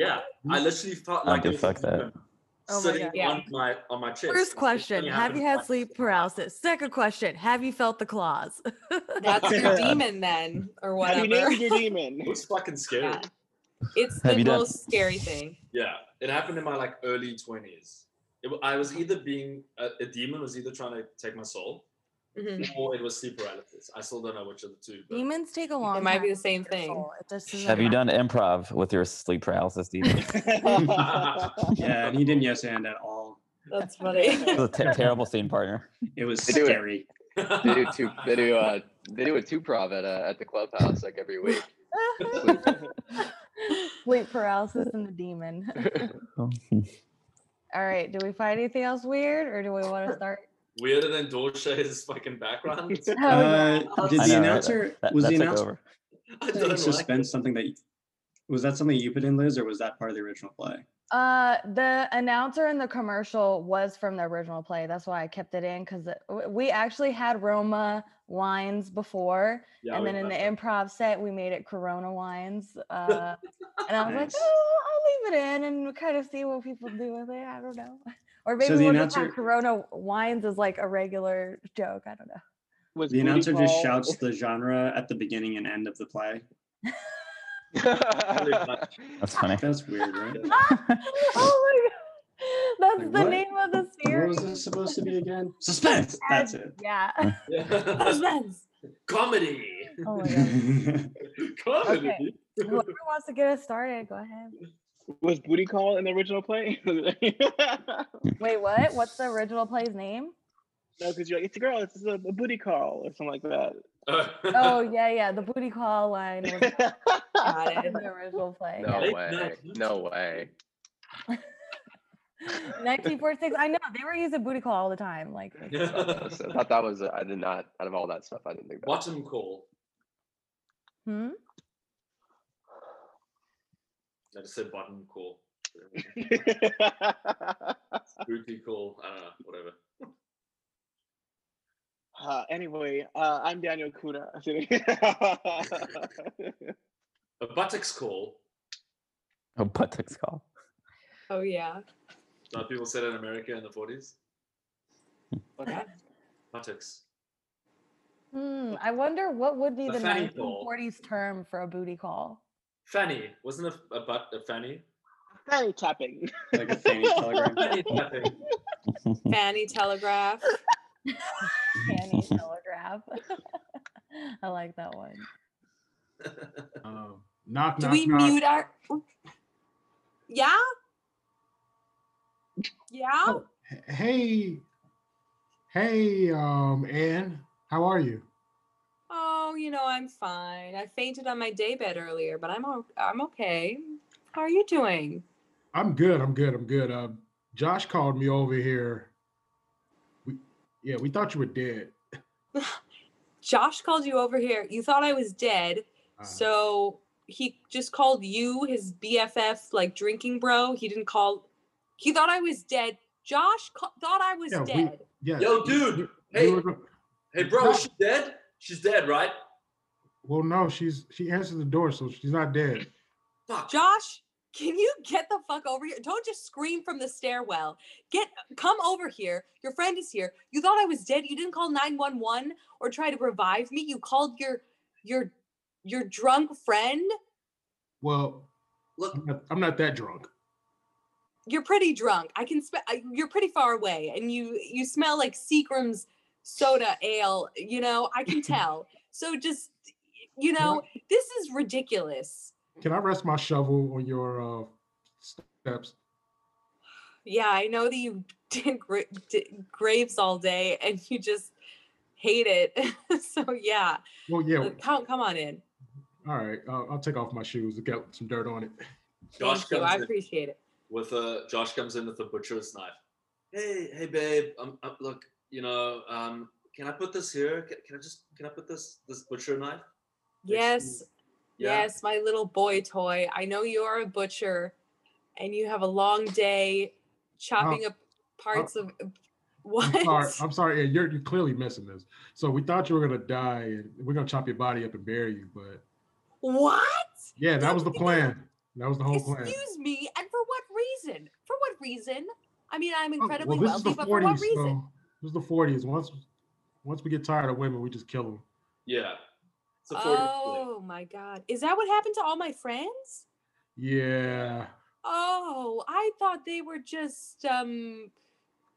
B: Yeah, I literally felt
G: I
B: like
G: do fuck that.
B: a
A: Oh my
B: sitting
A: God.
F: Yeah.
B: on my on my chest.
A: First question Have you had
B: twice.
A: sleep paralysis? Second question Have you felt the claws?
F: That's your demon then, or
E: Have you named your demon?
B: It was fucking scary.
F: Yeah. It's
G: Have
F: the
G: you done-
F: most scary thing.
B: Yeah, it happened in my like early twenties. I was either being a, a demon was either trying to take my soul,
F: Mhm.
B: or it was sleep paralysis. I still don't know which of the two. but-
A: Demons take a long
F: It might be
A: time
F: the same
A: to get
F: thing.
A: soul. It just isn't
G: Have you done improv with your sleep paralysis demon?
H: yeah, and he didn't yes and at all.
F: That's funny.
G: It was a ter- terrible scene partner.
H: It was
D: They do it.
H: scary.
D: They do two. They do. Uh, they do a two prov at uh, at the clubhouse like every week.
A: Sleep paralysis and the demon. All right. Do we find anything else weird or do we want to start?
B: Weirder than Dorshae's fucking background.
A: Oh.
H: Uh, did the
G: know, right?
H: announcer
G: That,
H: was the announcer
G: over.
B: I don't
H: saying
B: like
H: suspense
B: it.
H: something that was that something you put in, Liz, or was that part of the original play?
A: Uh, the announcer in the commercial was from the original play. That's why I kept it in because we actually had Roma wines before,
B: Yeah,
A: and then in the
B: love
A: improv set we made it Corona wines. Uh, and I was like, oh, I'll leave it in and kind of see what people do with it. I don't know, or maybe
H: So the
A: we'll just have Corona wines as like a regular joke. I don't know.
E: Was
H: The
E: booty
H: announcer just shouts the genre at the beginning and end of the play.
G: That's funny.
H: That's weird, right?
A: oh my god, that's
H: Like,
A: the
H: what?
A: name of the
H: What
A: series.
H: was this supposed to be again? Suspense. That's it.
A: Yeah.
F: Suspense.
B: Comedy.
A: Oh my god.
B: Comedy.
A: Okay. Whoever wants to get us started, go ahead.
E: Was booty call in the original play?
A: Wait, what? What's the original play's name?
E: No, because you're like, it's a girl, it's a, a booty call or something like that.
A: Oh yeah, yeah. The booty call line was
F: Got
A: in the original play.
D: no
B: Late
D: way. No way.
A: 1946. I know they were using booty call all the time. Like,
D: That's- I thought that was. I did not. Out of all that stuff, I didn't think that.
B: Bottom call.
A: hmm?
B: I just said bottom call. Booty call. I don't know. Whatever.
E: uh, anyway, uh, I'm Daniel Kuhne.
B: A buttocks call.
G: A buttocks call.
F: Oh yeah.
B: A lot of people said in America in the 40s.
F: Okay.
B: Buttocks.
A: Hmm. I wonder what would be
B: A
A: the
B: fanny call.
A: 1940s term for a booty call.
B: Fanny. Wasn't a, a butt a fanny?
E: Fanny tapping.
H: Like a fanny telegram.
B: Fanny tapping.
F: Fanny telegraph.
A: Fanny telegraph. I like that one.
C: Um, knock,
F: Do
C: knock,
F: we
C: knock.
F: mute our? Yeah. Yeah.
C: Hey, Hey, um, Anne, how are you?
F: Oh, you know, I'm fine. I fainted on my daybed earlier, but I'm I'm okay. How are you doing?
C: I'm good. I'm good. I'm good. Uh, Josh called me over here. We, yeah, we thought you were dead.
F: Josh called you over here. You thought I was dead,
C: Uh,
F: so he just called you his BFF, like drinking bro. He didn't call. He thought I was dead. Josh ca- thought I was
C: Yeah, we-
F: dead.
C: yeah.
B: Yo, dude.
C: we- we
B: Hey,
C: were
B: hey, bro, is she dead? She's dead, right?
C: well, no, she's she answered the door, so she's not dead.
B: Fuck.
F: Josh, can you get the fuck over here? Don't just scream from the stairwell. Get come over here. Your friend is here. You thought I was dead. You didn't call 911 or try to revive me. You called your your your drunk friend.
C: Well,
B: Look,
C: I'm not, I'm not that drunk.
F: You're pretty drunk. I can smell you're pretty far away and you you smell like Seagram's soda ale, you know? I can tell. So just you know, this is ridiculous.
C: Can I rest my shovel on your uh, steps?
F: Yeah, I know that you did, gra- did graves all day and you just hate it. so yeah,
C: Well, yeah.
F: uh, come come on in.
C: All right, uh, I'll take off my shoes to get some dirt on it.
B: Josh
F: Thank you. I
B: in.
F: appreciate it.
B: With a Josh comes in with a butcher's knife. Hey, hey, babe. Um, uh, look, you know, um, can I put this here? Can, can I just can I put this this butcher knife?
F: Yes.
B: Yeah.
F: yes, my little boy toy. I know you are a butcher, and you have a long day chopping up parts of what?
C: I'm sorry. I'm sorry. Yeah, you're you're clearly missing this. So we thought you were gonna die, and we're gonna chop your body up and bury you. But
F: what?
C: yeah, that was the plan. That was the whole plan.
F: Excuse me, and for what reason? For what reason? I mean, I'm incredibly
C: well, this is
F: wealthy,
C: the
F: but for what
C: 40s.
F: reason?
C: So this is the 40s. Once once we get tired of women, we just kill them.
B: Yeah. It's a 40 split.
F: Oh my god. Is that what happened to all my friends?
C: Yeah.
F: Oh, I thought they were just um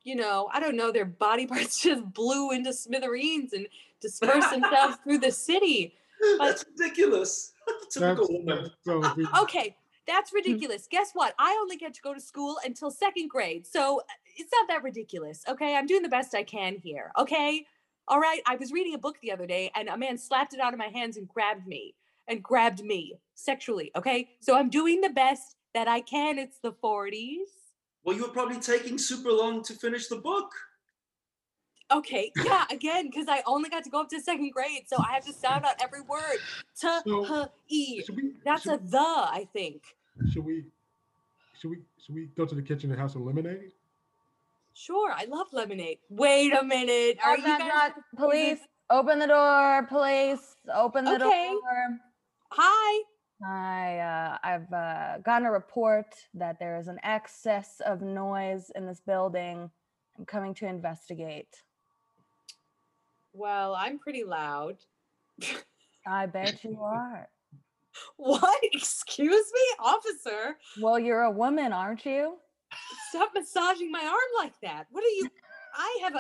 F: you know, I don't know, their body parts just blew into smithereens and dispersed themselves through the city.
B: That's ridiculous. Typical
C: That's,
B: woman.
C: so
F: Okay, that's ridiculous. Guess what? I only get to go to school until second grade. So uh, it's not that ridiculous. Okay, I'm doing the best I can here. Okay? All right, I was reading a book the other day and a man slapped it out of my hands and grabbed me and grabbed me sexually. Okay, so I'm doing the best that I can. It's the 40s.
B: Well, you were probably taking super long to finish the book.
F: Okay, yeah, again, because I only got to go up to second grade, so I have to sound out every word. T,
C: So,
F: h, e.
C: should we
F: That's
C: should,
F: a the, I think.
C: Should we should we should we go to the kitchen and have some lemonade?
F: Sure, I love lemonade. Wait a minute. Are
A: Knock,
F: you
A: knock,
F: guys?
A: knock. Police, open the door, police. Open the
F: Okay.
A: door.
F: Hi.
A: I uh, I've uh, gotten a report that there is an excess of noise in this building. I'm coming to investigate.
F: Well, I'm pretty loud.
A: I bet you are.
F: What? Excuse me, officer.
A: Well, you're a woman, aren't you?
F: Stop massaging my arm like that. What are you? I have a,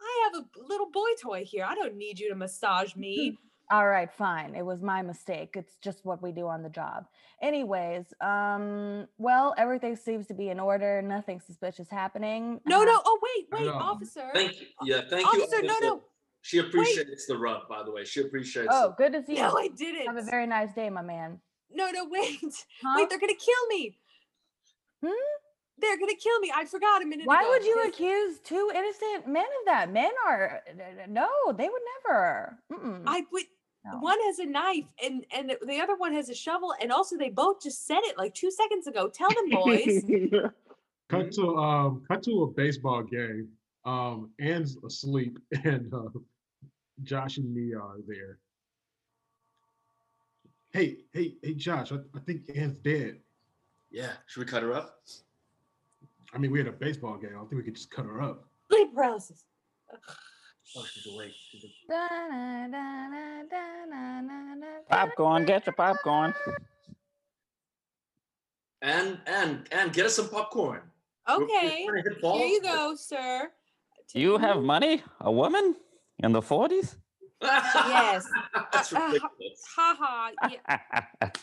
F: I have a little boy toy here. I don't need you to massage me.
A: All right, fine. It was my mistake. It's just what we do on the job. Anyways, um, well, everything seems to be in order. Nothing suspicious happening.
F: No,
A: Uh,
F: no. Oh wait, wait,
C: know.
F: officer.
B: Thank you. Yeah, thank
F: Officer,
B: you. Officer,
F: no, no.
B: She appreciates the rub, by the way. She appreciates
A: Oh,
B: it.
A: good to see you.
F: No, I didn't.
A: Have a very nice day, my man.
F: No, no, wait.
A: Huh?
F: Wait, they're gonna kill me.
A: Hmm?
F: They're gonna kill me. I forgot a minute
A: Why
F: ago.
A: would you
F: This-
A: accuse two innocent men of that? Men are no, they would never. Mm-mm,
F: I would.
A: no.
F: One has a knife and and the- the other one has a shovel, and also they both just said it like two seconds ago. Tell them, boys.
C: Cut to um cut to a baseball game. Um Anne's asleep and uh, Josh and Nia are there. Hey, hey, hey, Josh, I, I think Anne's dead.
B: Yeah. Should we cut her up?
C: I mean, we had a baseball game. I don't think we could just cut her up.
F: Sleep paralysis.
B: Oh, she's awake. She's awake.
G: Popcorn, get your popcorn.
B: And and and get us some popcorn. We're- we're
F: Okay,
B: trying
F: here you go, sir.
G: Do
F: you
G: have money? A woman? In the 40s?
F: Yes.
B: That's
F: Uh, uh. Ha ha. Yeah.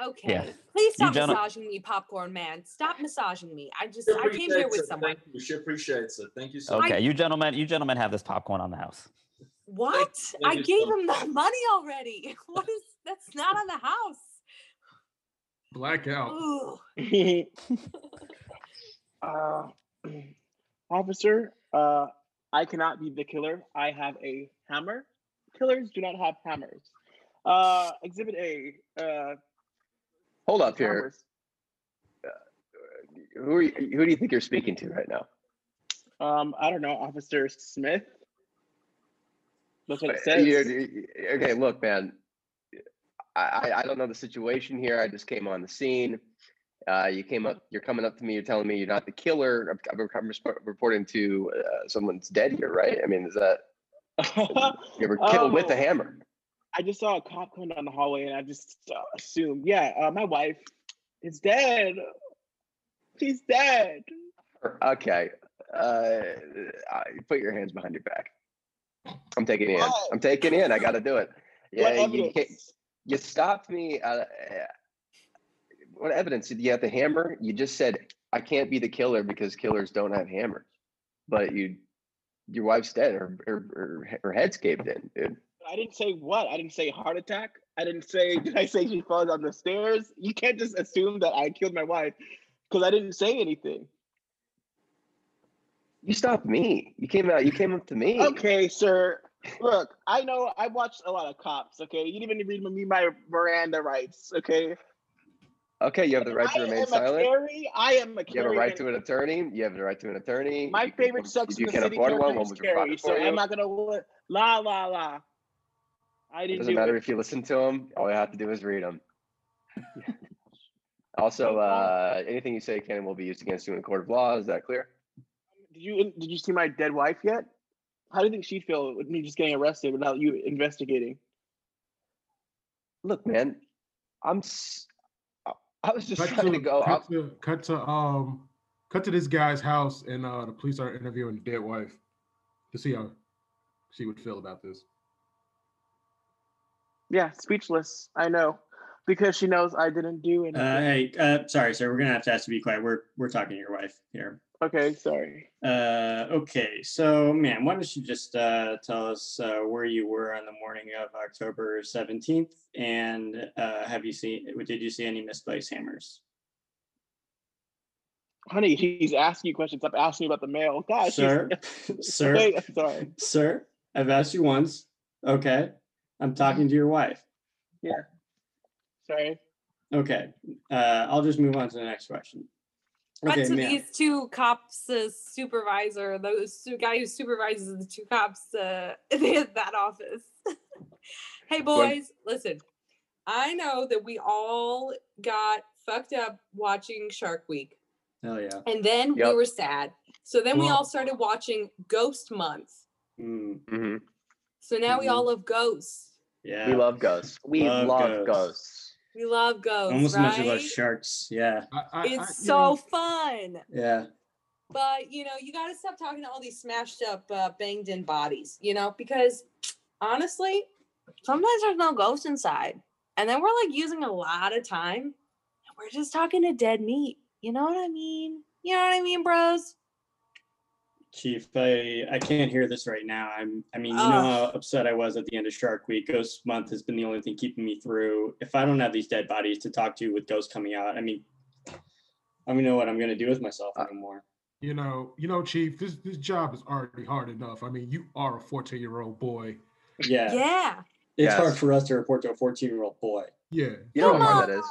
F: Okay. Please stop
G: gentle-
F: massaging me, popcorn man. Stop massaging me. I just I came here with
B: it.
F: someone.
B: Thank you. She appreciates it. Thank you so
G: Okay,
B: much.
G: you gentlemen, you gentlemen have this popcorn on the house.
F: What? I gave
B: so
F: him the money already. What is that's not on the house?
C: Blackout.
E: Uh, officer, uh, I cannot be the killer. I have a hammer. Killers do not have hammers. Uh, exhibit A. Uh,
D: Hold up here.
E: hammers.
D: Who are you, who do you think you're speaking to right now?
E: Um, I don't know, Officer Smith. That's what it
D: Uh,
E: says.
D: you're- you- okay, look, man. I I don't know the situation here. I just came on the scene. Uh, you came up. You're coming up to me. You're telling me you're not the killer. I'm, I'm, reporting to uh, someone's dead here, right? I mean, is that you were killed with a
E: Oh.
D: hammer?
E: I just saw a cop coming down the hallway, and I just uh, assumed, yeah, uh, my wife is dead. She's dead.
D: Okay. Uh, I, put your hands behind your back. I'm taking in. I'm taking in. I got to do it. Yeah, you, you stopped me. Uh, what evidence did you have the hammer? You just said I can't be the killer because killers don't have hammers. But you, your wife's dead. or her, her, her head's caved in, dude.
E: I didn't say what. I didn't say heart attack. I didn't say. Did I say she falls down the stairs? You can't just assume that I killed my wife because I didn't say anything.
D: You stopped me. You came out. You came up to me.
E: Okay, sir. Look, I know I watched a lot of cops. Okay, you didn't even read me my Miranda rights. Okay,
D: Okay. You have the right to remain silent.
E: carry. I am a
D: You have a right to an attorney. You have the right to an attorney.
E: My
D: You-
E: favorite
D: you-
E: Sex
D: you
E: in the
D: can
E: City
D: afford one. One
E: is
D: was
E: Carrie,
D: provided
E: so I'm not gonna la la la. I
D: It
E: didn't
D: doesn't
E: do
D: matter
E: it.
D: if you listen to them. All you have to do is read them. also, uh, anything you say can and will be used against you in a court of law. Is that clear?
E: Did you did you see my dead wife yet? How do you think she'd feel with me just getting arrested without you investigating?
D: Look, man, I'm. S- I- I was just
C: Cut
D: trying to
C: to,
D: go.
C: cut to cut to um cut to this guy's house and uh the police are interviewing the dead wife to see how she would feel about this.
E: Yeah, speechless. I know because she knows I didn't do anything.
H: Uh, hey, uh, sorry, sir. We're gonna have to ask to be quiet. We're we're talking to your wife here.
E: Okay, sorry.
H: Uh, okay, so man, why don't you just uh, tell us uh, where you were on the morning of October seventeenth, and uh, have you seen? Did you see any misplaced hammers?
E: Honey, he's asking you questions. Stop asking me about the mail. Gosh,
H: sir, sir,
E: Wait, sorry.
H: sir. I've asked you once. Okay, I'm talking to your wife. Yeah.
E: Sorry.
H: Okay, uh, I'll just move on to the next question.
F: But
H: Okay,
F: to
H: ma'am.
F: these two cops, uh, supervisor, those two guy who supervises the two cops uh, in that office. hey boys, listen. I know that we all got fucked up watching Shark Week,
H: Hell yeah.
F: and then we were sad. So then we all started watching Ghost Month.
H: Mm,
D: hmm
F: So now we
H: Mhm.
F: all love ghosts.
H: yeah.
D: We love ghosts. We
H: Love
D: love,
H: ghosts.
D: ghosts.
F: We love ghosts,
H: almost as
F: right?
H: much as love sharks. Yeah,
C: I, I, I-
F: it's
C: you
F: so
C: know,
F: fun.
H: yeah.
F: but you know you got to stop talking to all these smashed up uh, banged in bodies you know because honestly sometimes there's no ghost inside and then we're like using a lot of time and we're just talking to dead meat you know what i mean you know what i mean bros
H: Chief, I I can't hear this right now. I'm I mean, you know how upset I was at the end of Shark Week. Ghost Month has been the only thing keeping me through. If I don't have these dead bodies to talk to with ghosts coming out, I mean, I don't know what I'm gonna do with myself
D: Uh,
H: anymore.
C: you know, you know, Chief, this this job is already hard enough. I mean, you are a 14 year old boy.
H: Yeah,
F: yeah
H: it's hard for us to report to a 14 year old boy.
C: Yeah.
D: You know
F: come
D: how
F: on
D: hard that is.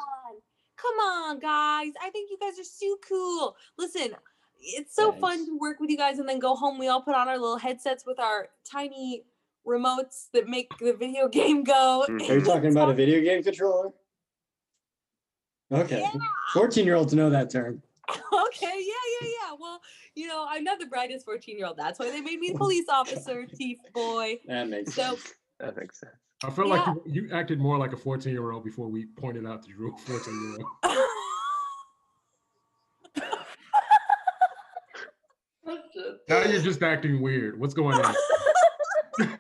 F: come on guys i think you guys are so cool listen it's so fun to work with you guys and then go home we all put on our little headsets with our tiny remotes that make the video game go
D: Mhm.
H: Are you talking about a video game controller? Okay, 14 year olds know that term.
F: okay, yeah, yeah, yeah. Well, you know, I'm not the brightest 14 year old. That's why they made me a police officer, thief boy.
H: That makes
F: So,
H: sense.
D: That makes sense.
C: I felt
F: Yeah.
C: like you, you acted more like a 14 year old before we pointed out that you were a 14 year old. Now you're just acting weird. What's going on?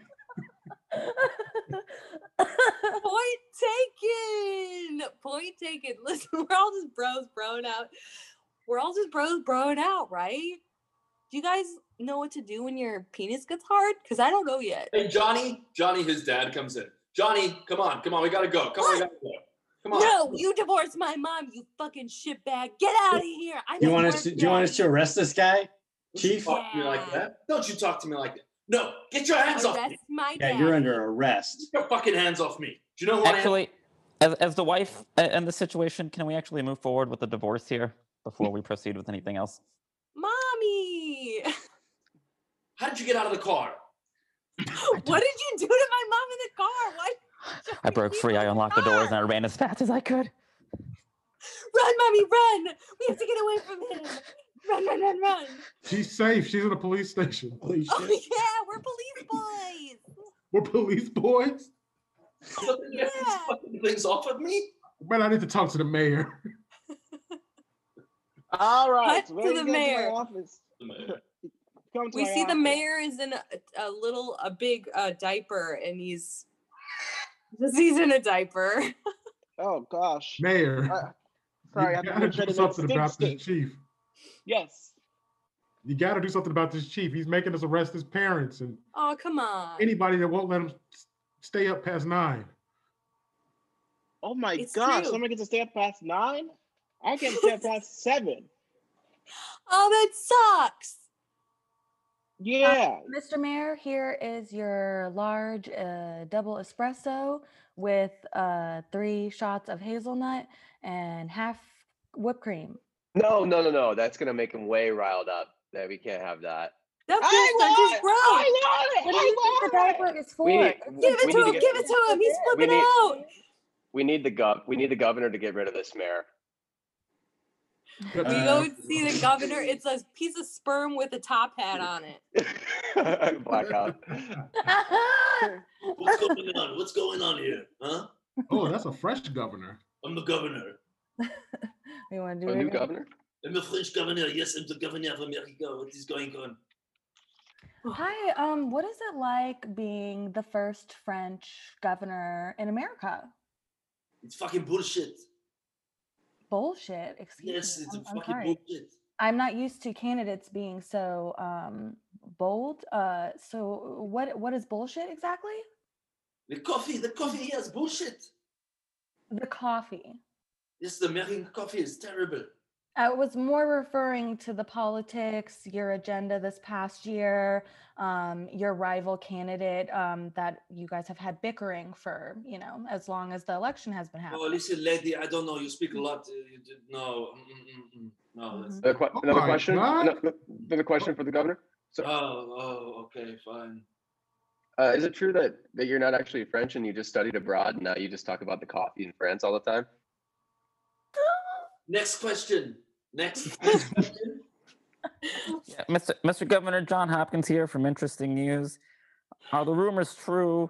F: point taken. Point taken. Listen, we're all just bros broing out. We're all just bros broing out, right? Do you guys know what to do when your penis gets hard? Because I don't know yet.
B: Hey, Johnny, Johnny, his dad comes in. Johnny, come on, come on, we gotta go. Come on, we gotta go. Come on.
F: No, you divorced my mom, you fucking shitbag. Get out of here. I
H: Do you want us to, do you want us to arrest this guy?
B: Don't you talk to me like that. Don't you talk to me like that. No, get your hands off me.
F: Arrest my
H: Yeah, you're under arrest.
B: Get your fucking hands off me. Do you know who I am?
G: Actually, as, as the wife and the situation, can we actually move forward with the divorce here before we proceed with anything else?
F: Mommy.
B: How did you get out of the car?
F: what did you do to my mom in the car? What?
G: I broke free. I unlocked the doors and I ran as fast as I could.
F: Run, mommy, run! We have to get away from him. Run, run, run, run.
C: She's safe. She's in a police station.
H: Holy
F: Oh
H: shit.
F: yeah, we're police boys.
C: We're police boys.
B: Look, get these
F: Yeah.
B: fucking things off of me?
C: Man, I need to talk to the mayor.
E: All right.
F: Cut to
E: you
F: the
E: go my
F: mayor.
E: office. Come to
F: We
E: my
F: see the mayor is in a, a little, a big uh, diaper, and he's just he's in a diaper.
E: Oh gosh.
C: Mayor.
E: Uh, sorry, I
C: you
E: have
C: gotta
E: to
C: do something about
E: stink
C: this chief.
E: Yes.
C: You got to do something about this chief. He's making us arrest his parents and
F: Oh come on!
C: anybody that won't let him stay up past nine.
E: Oh my
F: It's
E: gosh.
F: true.
E: Someone gets to stay up past nine? I can stay up past seven.
F: Oh, that sucks.
E: Yeah.
A: Mr. Mayor, here is your large uh, double espresso with uh, three shots of hazelnut and half whipped cream.
D: No, no, no, no. That's gonna make him way riled up. That we can't have that.
F: That's
E: I
F: just,
E: want
F: just
E: it!
F: gross.
E: I want it!
A: What do you think the
E: I want it!
A: diaper is for?
D: We need-
F: Give it to
D: need to
F: him.
D: get-
F: Give it to him. He's
A: We
F: flipping
D: need-
F: out.
D: We need the gov. We need the governor to get rid of this mayor.
F: We
H: Uh,
F: go and see the governor. It's a piece of sperm with a top hat on it.
D: Blackout.
B: What's going on? What's going on here? Huh?
C: Oh, that's a fresh governor.
B: I'm the governor.
A: you want to do
D: A
A: it?
D: new
A: again?
D: governor?
B: I'm a French governor. Yes, I'm the governor of America. What is going on?
A: Hi, um, what is it like being the first French governor in America?
B: It's fucking bullshit.
A: Bullshit. Excuse
B: Yes,
A: me.
B: it's a
A: I'm, I'm sorry.
B: bullshit.
A: I'm not used to candidates being so um, bold. Uh, so what what is bullshit exactly?
B: The coffee, the coffee here is bullshit.
A: The coffee.
B: Yes, the American coffee is terrible.
A: I was more referring to the politics, your agenda this past year, um, your rival candidate um, that you guys have had bickering for, you know, as long as the election has been happening.
B: Oh, listen, lady, I don't know. You speak a lot. uh, you did- No, no. That's,
D: Another, que-
C: Oh
D: another
C: my
D: question?
C: God.
D: Ano- Another question for the governor? So,
B: oh, oh, okay, fine.
D: uh, is it true that, that you're not actually French and you just studied abroad and now you just talk about the coffee in France all the time?
B: Next question. Next, next question.
G: Yeah, Mr. Mr. Governor John Hopkins here from Interesting News. Are the rumors true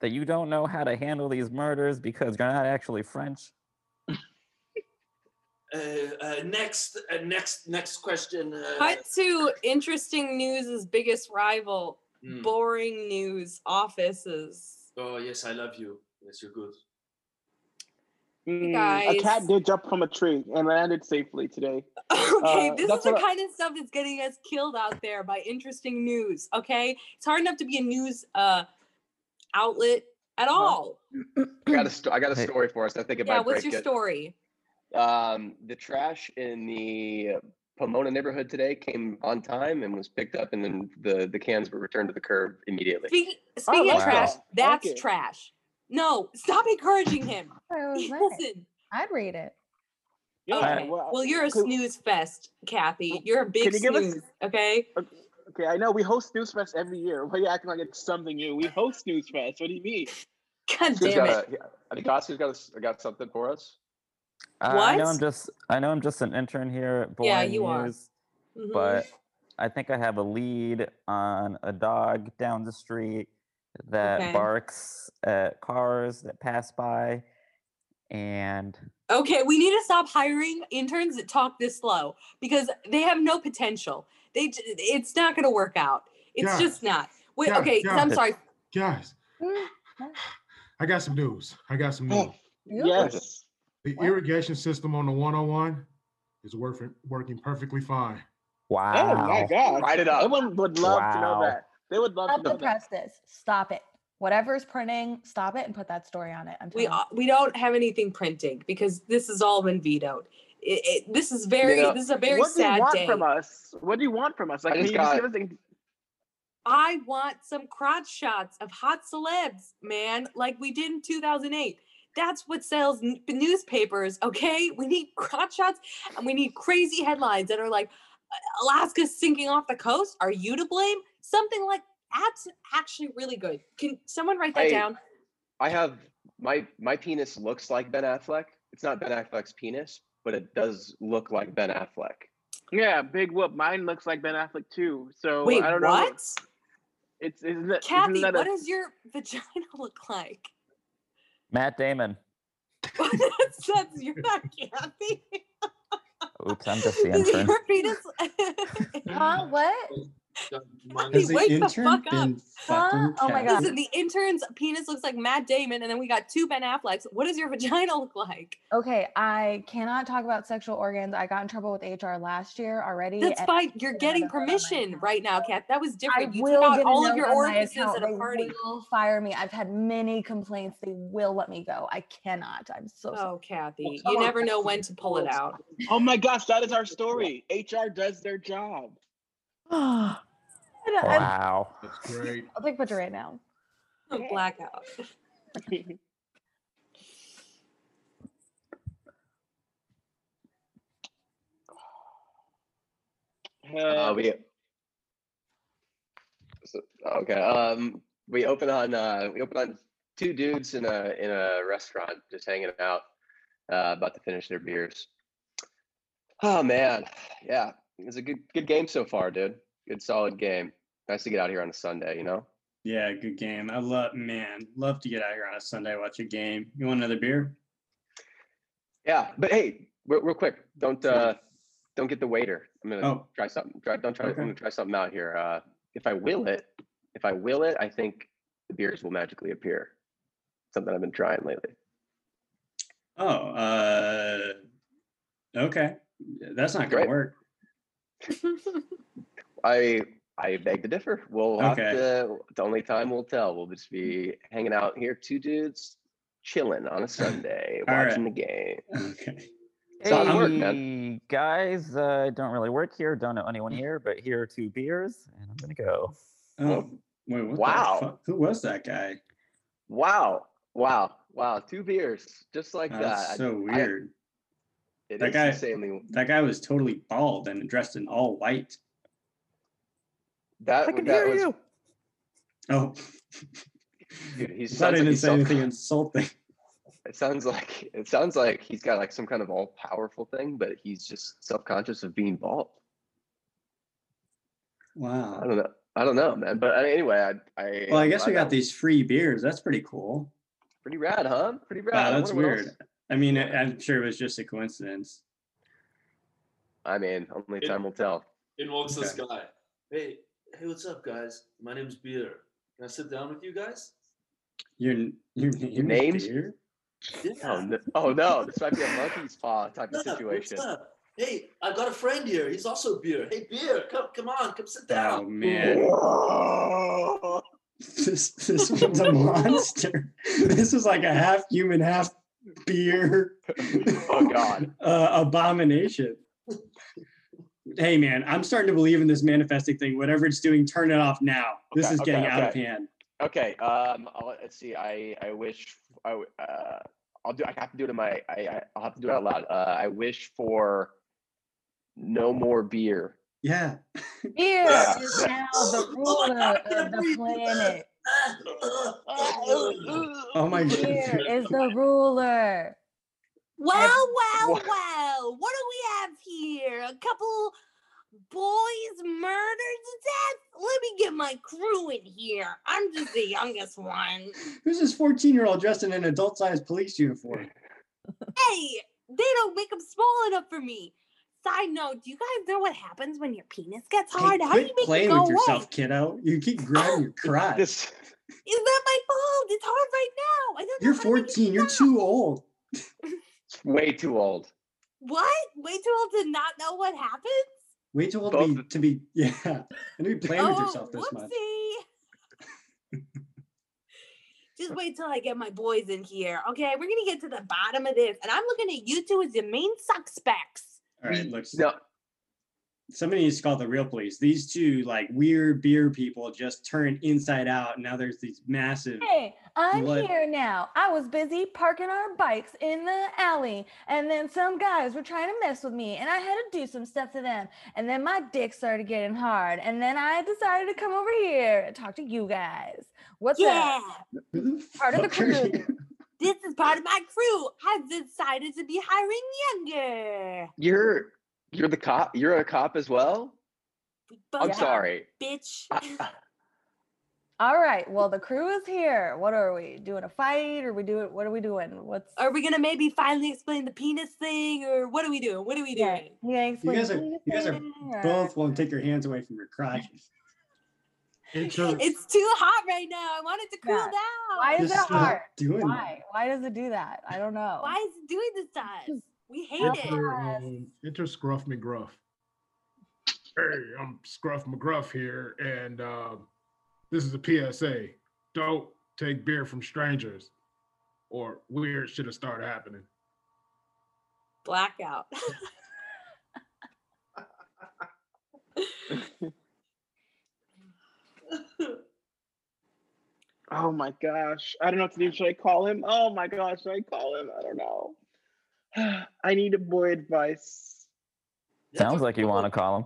G: that you don't know how to handle these murders because you're not actually French?
B: Uh, uh, next, uh, next, next question. Uh,
F: Cut to interesting news' biggest rival,
B: mm.
F: boring news offices.
B: Oh yes, I love you. Yes, you're good.
E: Mm, a cat did jump from a tree and landed safely today.
F: Okay,
E: Uh,
F: this is the
E: what I-
F: kind of stuff that's getting us killed out there by interesting news. Okay, it's hard enough to be a news uh outlet at all.
D: I got a, sto- I got a story for us. I think about it
F: Yeah,
D: might
F: what's your
D: it.
F: story?
D: Um, the trash in the Pomona neighborhood today came on time and was picked up, and then the, the cans were returned to the curb immediately.
F: Speak, speaking of
E: like
F: trash,
E: that. I like
F: that's
E: it.
F: trash. No, stop encouraging him.
A: I was right.
F: Listen,
A: I'd read it.
E: Yeah,
F: okay.
E: well,
F: Well, you're a
E: could-
F: snooze fest, Kathy. You're a big
E: you give us-
F: Okay.
E: Okay, I know we host Snooze Fest every year. Why are you acting like it's something new? We host Snooze Fest. What do you mean?
F: God
D: Who's
F: damn
D: got
F: it.
D: a, I think Oscar's got, a s got something for us.
G: Uh, I know I'm just I know I'm just an intern here at Boring
F: Yeah, you are.
G: News,
F: Mhm.
G: but I think I have a lead on a dog down the street that
F: Okay.
G: barks at cars that pass by, and
F: Okay, we need to stop hiring interns that talk this slow because they have no potential. They it's not going to work out. It's
C: Yeah.
F: just not. Wait,
C: Yeah,
F: okay,
C: yeah.
F: I'm sorry.
C: Guys, I got some news. I got some
E: Oh,
C: news.
E: Yes.
C: The
A: What?
C: irrigation system on the 101 is working working perfectly fine.
G: Wow.
E: Oh my god.
D: Write it up.
E: Everyone would love to know that. They would love
A: Stop
E: to
A: the
E: know that.
A: press this. Stop it. Whatever is printing, stop it and put that story on it. I'm
F: We
A: telling
F: we don't have anything printing because this has all been vetoed. It, it, this is very
D: know,
F: this is a very
E: what do you
F: sad
E: want
F: day.
E: from us? What do you want from us? Like,
D: I
E: can
D: just
E: you just
D: got-
E: give us a-
F: I want some crotch shots of hot celebs, man, like we did in 2008. That's what sells n- newspapers, okay? We need crotch shots and we need crazy headlines that are like Alaska's sinking off the coast. Are you to blame? Something like that's actually really good. Can someone write that
D: Hey,
F: down?
D: I have my my penis looks like Ben Affleck. It's not Ben Affleck's penis, but it does look like Ben Affleck.
E: Yeah, big whoop. Mine looks like Ben Affleck too. So
F: Wait,
E: I don't know.
F: what?
E: It's isn't that,
F: Kathy,
E: isn't that
F: what
E: a,
F: does your vagina look like?
G: Matt Damon.
F: that's, that's you're not Kathy.
G: Oops, I'm just the intern.
F: your penis?
A: Huh? What?
F: Kathy,
H: Has the
F: wake the fuck up.
H: been
A: Huh? Oh my
H: Kathy?
A: God.
F: Listen, the intern's penis looks like Matt Damon, and then we got two Ben Afflecks. What does your vagina look like?
A: Okay, I cannot talk about sexual organs. I got in trouble with HR last year already.
F: That's fine. You're getting
A: have to go on my
F: permission right now, Kat. That was
A: I
F: different. You
A: will
F: took out all of your
A: on my
F: orifices at a
A: They
F: party.
A: will fire me. I've had many complaints. They will let me go. I cannot. I'm so sorry.
F: Oh, Kathy,
E: come
F: you
E: on.
F: never know when to pull it out.
E: Oh my gosh, that is our story. HR does their job.
A: I don't- I-
G: Wow.
C: That's great.
A: I'll take a picture right now.
F: Blackout.
D: Uh,
E: Uh,
D: we so, okay. Um, we open on uh, we open on two dudes in a in a restaurant just hanging out, uh, about to finish their beers. Oh man, yeah, it's a good good game so far, dude. Good solid game. Nice to get out here on a Sunday, you know.
H: Yeah, good game. I love man, love to get out here on a Sunday watch a game. You want another beer?
D: Yeah, but hey, real, real quick, don't uh, don't get the waiter. I'm gonna
H: Oh.
D: try something. Try, don't try.
H: Okay.
D: I'm gonna try something out here. Uh, if I will it, if I will it, I think the beers will magically appear. Something I've been trying lately.
H: Oh, uh okay. That's not gonna
D: Great.
H: work.
D: I I beg to differ. We'll have to. The only time we'll tell. We'll just be hanging out here, two dudes, chilling on a Sunday,
H: All right.
D: watching the game.
H: Okay.
D: Solid work, man.
G: Hey, guys, uh, don't really work here. Don't know anyone here, but here are two beers, and I'm gonna go.
H: Oh, wait, what the
D: Wow.
H: Who was that guy?
D: Wow! Wow! Wow! Two beers, just like
H: Oh,
D: that.
H: That's
D: I-
H: so
D: I-
H: weird.
D: it
H: That
D: is
H: guy-
D: insanely.
H: that guy was totally bald and dressed in all white.
D: That
G: I can
D: that
G: hear
D: was,
G: you.
H: Oh,
D: Dude, he
H: I thought
D: sounds
H: I
D: like
H: didn't
D: he's
H: say anything insulting.
D: It sounds like it sounds like he's got like some kind of all powerful thing, but he's just self conscious of being bald.
H: Wow.
D: I don't know. I don't know, man. But anyway, I. I
H: Well, I
D: I'm
H: guess we got
D: that-
H: these free beers. That's pretty cool.
D: Pretty rad, huh? Pretty rad.
H: Wow, that's
D: wonder what
H: weird.
D: else-
H: I mean, I- I'm sure it was just a coincidence.
D: I mean, only
B: It-
D: time will tell.
B: In walks this
H: Okay.
B: guy. Hey, hey, what's up, guys? My name's Beer. Can I sit down with you guys?
H: Your your name is
D: names?
H: Beer?
B: Yeah.
D: Oh no! Oh no! This might be a monkey's paw type of situation.
B: Hey, I've got a friend here. He's also Beer. Hey, Beer, come, come on, come sit down.
H: Oh man,
D: Whoa!
H: this this one's a monster. This is like a half human, half beer.
D: Oh god!
H: uh, abomination. Hey man, I'm starting to believe in this manifesting thing. Whatever it's doing, turn it off now. This is
D: okay,
H: getting out of
D: okay.
H: hand.
D: Okay. Um. I'll, let's see. I I wish I w- uh I'll do. I have to do it in my. I, I I'll have to do it out loud. Uh. I wish for no more beer.
H: Yeah.
A: Beer
D: Yeah.
A: is now the ruler of the planet.
H: Oh my
A: Beer
H: god.
A: is the ruler.
F: Well, well,
D: What?
F: well. What do we have here? A couple boys murdered to death? Let me get my crew in here. I'm just the youngest one.
H: Who's this 14 year old dressed in an adult sized police uniform?
F: Hey, they don't make them small enough for me. Side note, do you guys know what happens when your penis gets
H: Hey,
F: hard? How do
H: quit
F: you make it
H: playing
F: go
H: with yourself,
F: away?
H: kiddo. You keep grabbing your crotch.
D: This.
F: Is that my fault? It's hard right now. I don't
H: You're
F: how to make it
H: 14. You're
F: stop.
H: too old.
D: It's way too old.
F: What? Way too old to not know what happens?
H: Way too old to be, to be yeah, and to be playing with
F: oh,
H: yourself this much.
F: Oh, just wait till I get my boys in here. Okay, we're gonna get to the bottom of this. And I'm looking at you two as the main suspects.
H: All right, look,
D: No,
H: somebody needs to call the real police. These two like weird beer people just turned inside out, and now there's these massive.
A: Hey, I'm
H: What?
A: here now. I was busy parking our bikes in the alley, and then some guys were trying to mess with me, and I had to do some stuff to them. And then my dick started getting hard, and then I decided to come over here and talk to you guys. What's
F: Yeah,
A: up? Part of the
H: fuck
A: crew.
F: this is part of my crew. I've decided to be hiring younger.
D: you're you're the cop. You're a cop as well.
F: We
D: I'm
F: both
D: sorry.
F: bitch.
D: I- I-
A: All right. Well, the crew is here. What are we doing? A fight? Or we doing? What are we doing? What's?
F: Are we gonna maybe finally explain the penis thing, or what are we doing? What are we doing?
A: yeah, explain
H: guys
A: the
H: are-
A: penis
H: you guys are
A: or-
H: Both won't take your hands away from your crotches.
C: Inter-
F: It's too hot right now. I want it to cool
A: Yeah.
F: down.
A: Why is
H: Just
A: it
H: stop
A: hard?
H: doing that.
A: Why? Why does it do that? I don't know.
F: Why is it doing this to us? We hate
A: Help
F: it.
C: Enter,
A: us.
C: um, enter Scruff McGruff. Hey, I'm Scruff McGruff here, and uh, this is a PSA. Don't take beer from strangers, or weird shit will start happening.
F: Blackout.
E: Oh my gosh. I don't know what to do. Should I call him? Oh my gosh. Should I call him? I don't know. I need a boy advice.
G: Sounds like you want to call him.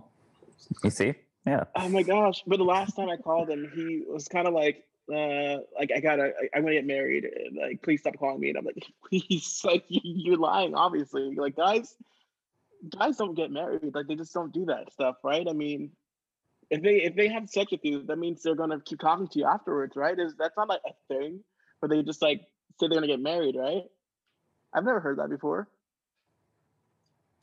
G: You see? Yeah.
E: Oh my gosh. But the last time I called him, he was kind of like, uh, like I gotta, I, I'm gonna get married. and, Like, please stop calling me. And I'm like, please, like you, you're lying, obviously. Like, guys, guys don't get married. Like, they just don't do that stuff, right? I mean, if they if they have sex with you, that means they're gonna keep talking to you afterwards, right? Is that's not like a thing where they just like say they're gonna get married, right? I've never heard that before.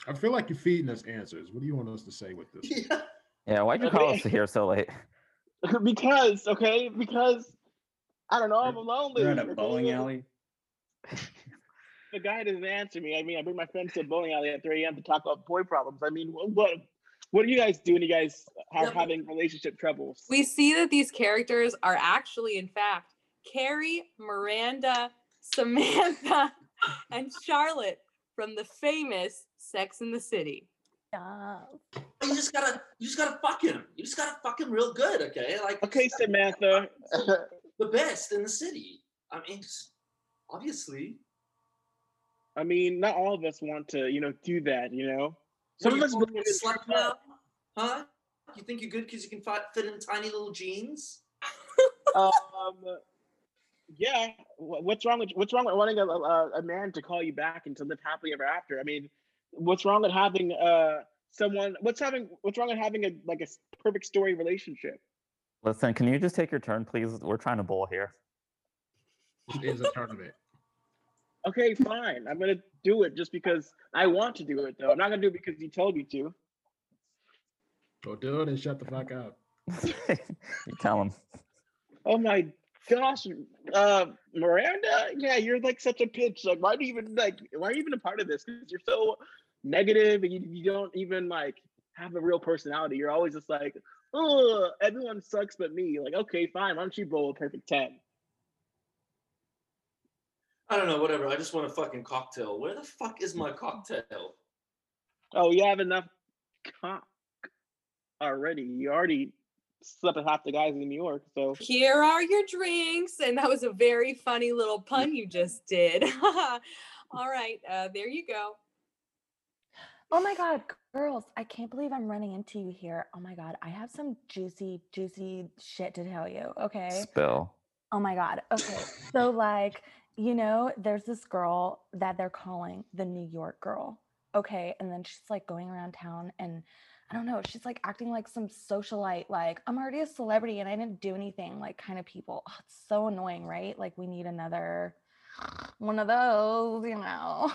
C: I feel like you're feeding us answers. What do you want us to say with this?
B: Yeah.
G: Yeah. Why'd you call us here so late?
E: because okay, because I don't know, I'm lonely.
H: You're at a bowling alley.
E: The guy doesn't answer me. I mean, I bring my friends to a bowling alley at 3 a.m. to talk about boy problems. I mean, what what, what do you guys do when you guys are
F: Yeah,
E: having relationship troubles?
F: We see that these characters are actually, in fact, Carrie, Miranda, Samantha, and Charlotte from the famous Sex in the City.
A: Stop.
B: You just gotta, you just gotta fuck him. You just gotta fuck him real good, okay? Like
E: okay, Samantha.
B: the best in the city. I mean, obviously.
E: I mean, not all of us want to, you know, do that. You know,
B: Some
E: some of us
B: you
E: believe in
B: slut now, huh? You think you're good because you can fi- fit in tiny little jeans?
E: um, yeah. What's wrong with what's wrong with wanting a, a, a man to call you back and to live happily ever after? I mean, what's wrong with having uh someone? What's having what's wrong with having a like a perfect story relationship?
G: Listen, can you just take your turn, please? We're trying to bowl here.
C: This is a tournament.
E: Okay, fine. I'm gonna do it just because I want to do it, though. I'm not gonna do it because you told me to.
C: Go do it and shut the fuck up.
G: you tell him.
E: Oh my gosh, uh, Miranda. Yeah, you're like such a pitch. Like, why do you even like? Why are you even a part of this? Because you're so negative and you, you don't even like have a real personality. You're always just like, oh, everyone sucks but me. Like, okay, fine. Why don't you bowl a perfect ten?
B: I don't know, whatever. I just want a fucking cocktail. Where the fuck is my cocktail?
E: Oh, you have enough cock already. You already slept with half the guys in New York, so.
F: Here are your drinks. And that was a very funny little pun you just did. All right, uh, there you go.
A: Oh my God, girls, I can't believe I'm running into you here. Oh my God, I have some juicy, juicy shit to tell you. Okay.
G: Spill.
A: Oh my God. Okay. So, like, you know, there's this girl that they're calling the New York girl. Okay. And then she's like going around town and I don't know, she's like acting like some socialite, like, I'm already a celebrity and I didn't do anything, like, kind of people. Oh, it's so annoying, right? Like, we need another one of those, you know.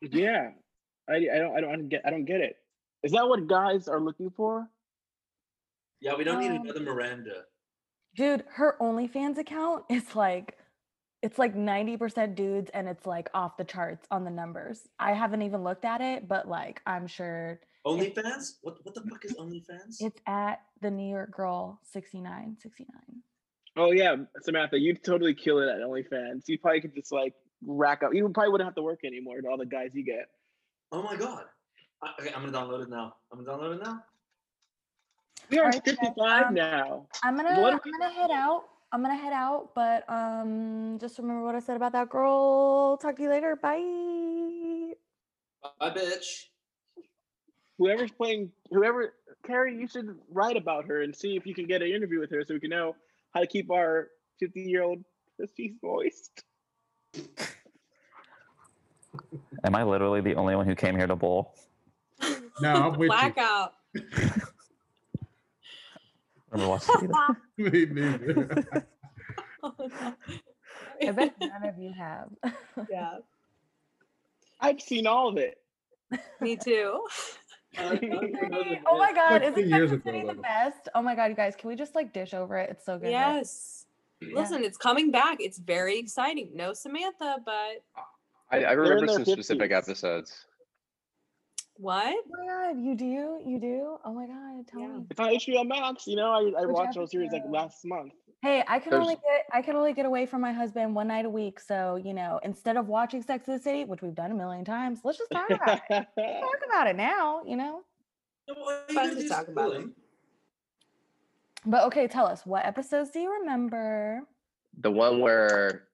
E: Yeah, I, I don't I don't I don't get I don't get it. Is that what guys are looking for?
B: Yeah, we don't need
A: Um,
B: another Miranda.
A: Dude, her OnlyFans account is like, it's like 90% dudes and it's like off the charts on the numbers. I haven't even looked at it, but like I'm sure
B: OnlyFans? What what the fuck is OnlyFans?
A: it's at the New York Girl 69, 69.
E: Oh yeah, Samantha, you'd totally kill it at OnlyFans. You probably could just like rack up. You probably wouldn't have to work anymore to all the guys you get.
B: Oh my god. I, okay, I'm gonna download it now. I'm gonna download it now.
E: We are
A: Alright, guys,
E: 55
A: um,
E: now.
A: I'm gonna
E: What
A: I'm gonna head out. I'm gonna head out, but um just remember what I said about that girl. Talk to you later. Bye.
B: Bye, bitch.
E: Whoever's playing, whoever, Carrie, you should write about her and see if you can get an interview with her so we can know how to keep our 50 year old pussies moist.
G: Am I literally the only one who came here to bowl?
C: No, I'm with you.
F: Blackout.
G: Remember watching that?
C: Me neither.
F: Oh, no.
A: I bet none of you have.
F: yeah,
E: I've seen all of it.
F: me too.
A: oh my god,
C: Like
A: isn't
C: two years ago,
A: City the best? Oh my god, you guys, can we just like dish over it? It's so good. right?
F: Yes. Listen, it's coming back. It's very exciting. No Samantha, but
D: I, I remember
E: their
D: some specific episodes.
F: what?
A: Oh my god, you do? You do? Oh my god, tell
F: Yeah.
A: me.
E: It's on HBO Max. You know, I, I
A: Which
E: watched those series like last month.
A: Hey, I can
D: There's-
A: only get I can only get away from my husband one night a week. So, you know, instead of watching Sex and the City, which we've done a million times, let's just talk about it. Let's talk about it now, you know?
F: Fun to talk about it.
A: But okay, tell us, what episodes do you remember?
D: The one where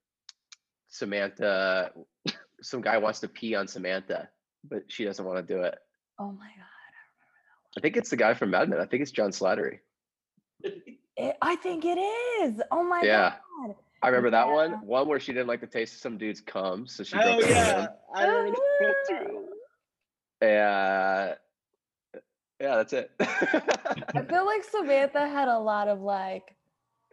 D: Samantha, some guy wants to pee on Samantha, but she doesn't want to do it.
A: Oh my god.
D: I remember that one. I think it's the guy from Mad Men. I think it's John Slattery.
A: It, I think it is. Oh my
D: Yeah.
A: god.
D: I remember that
A: Yeah.
D: one. One where she didn't like the taste of some dude's cum, so she
E: Oh
D: broke up with
E: yeah,
D: him.
E: I remember that too.
D: Yeah, yeah, that's it.
A: I feel like Samantha had a lot of like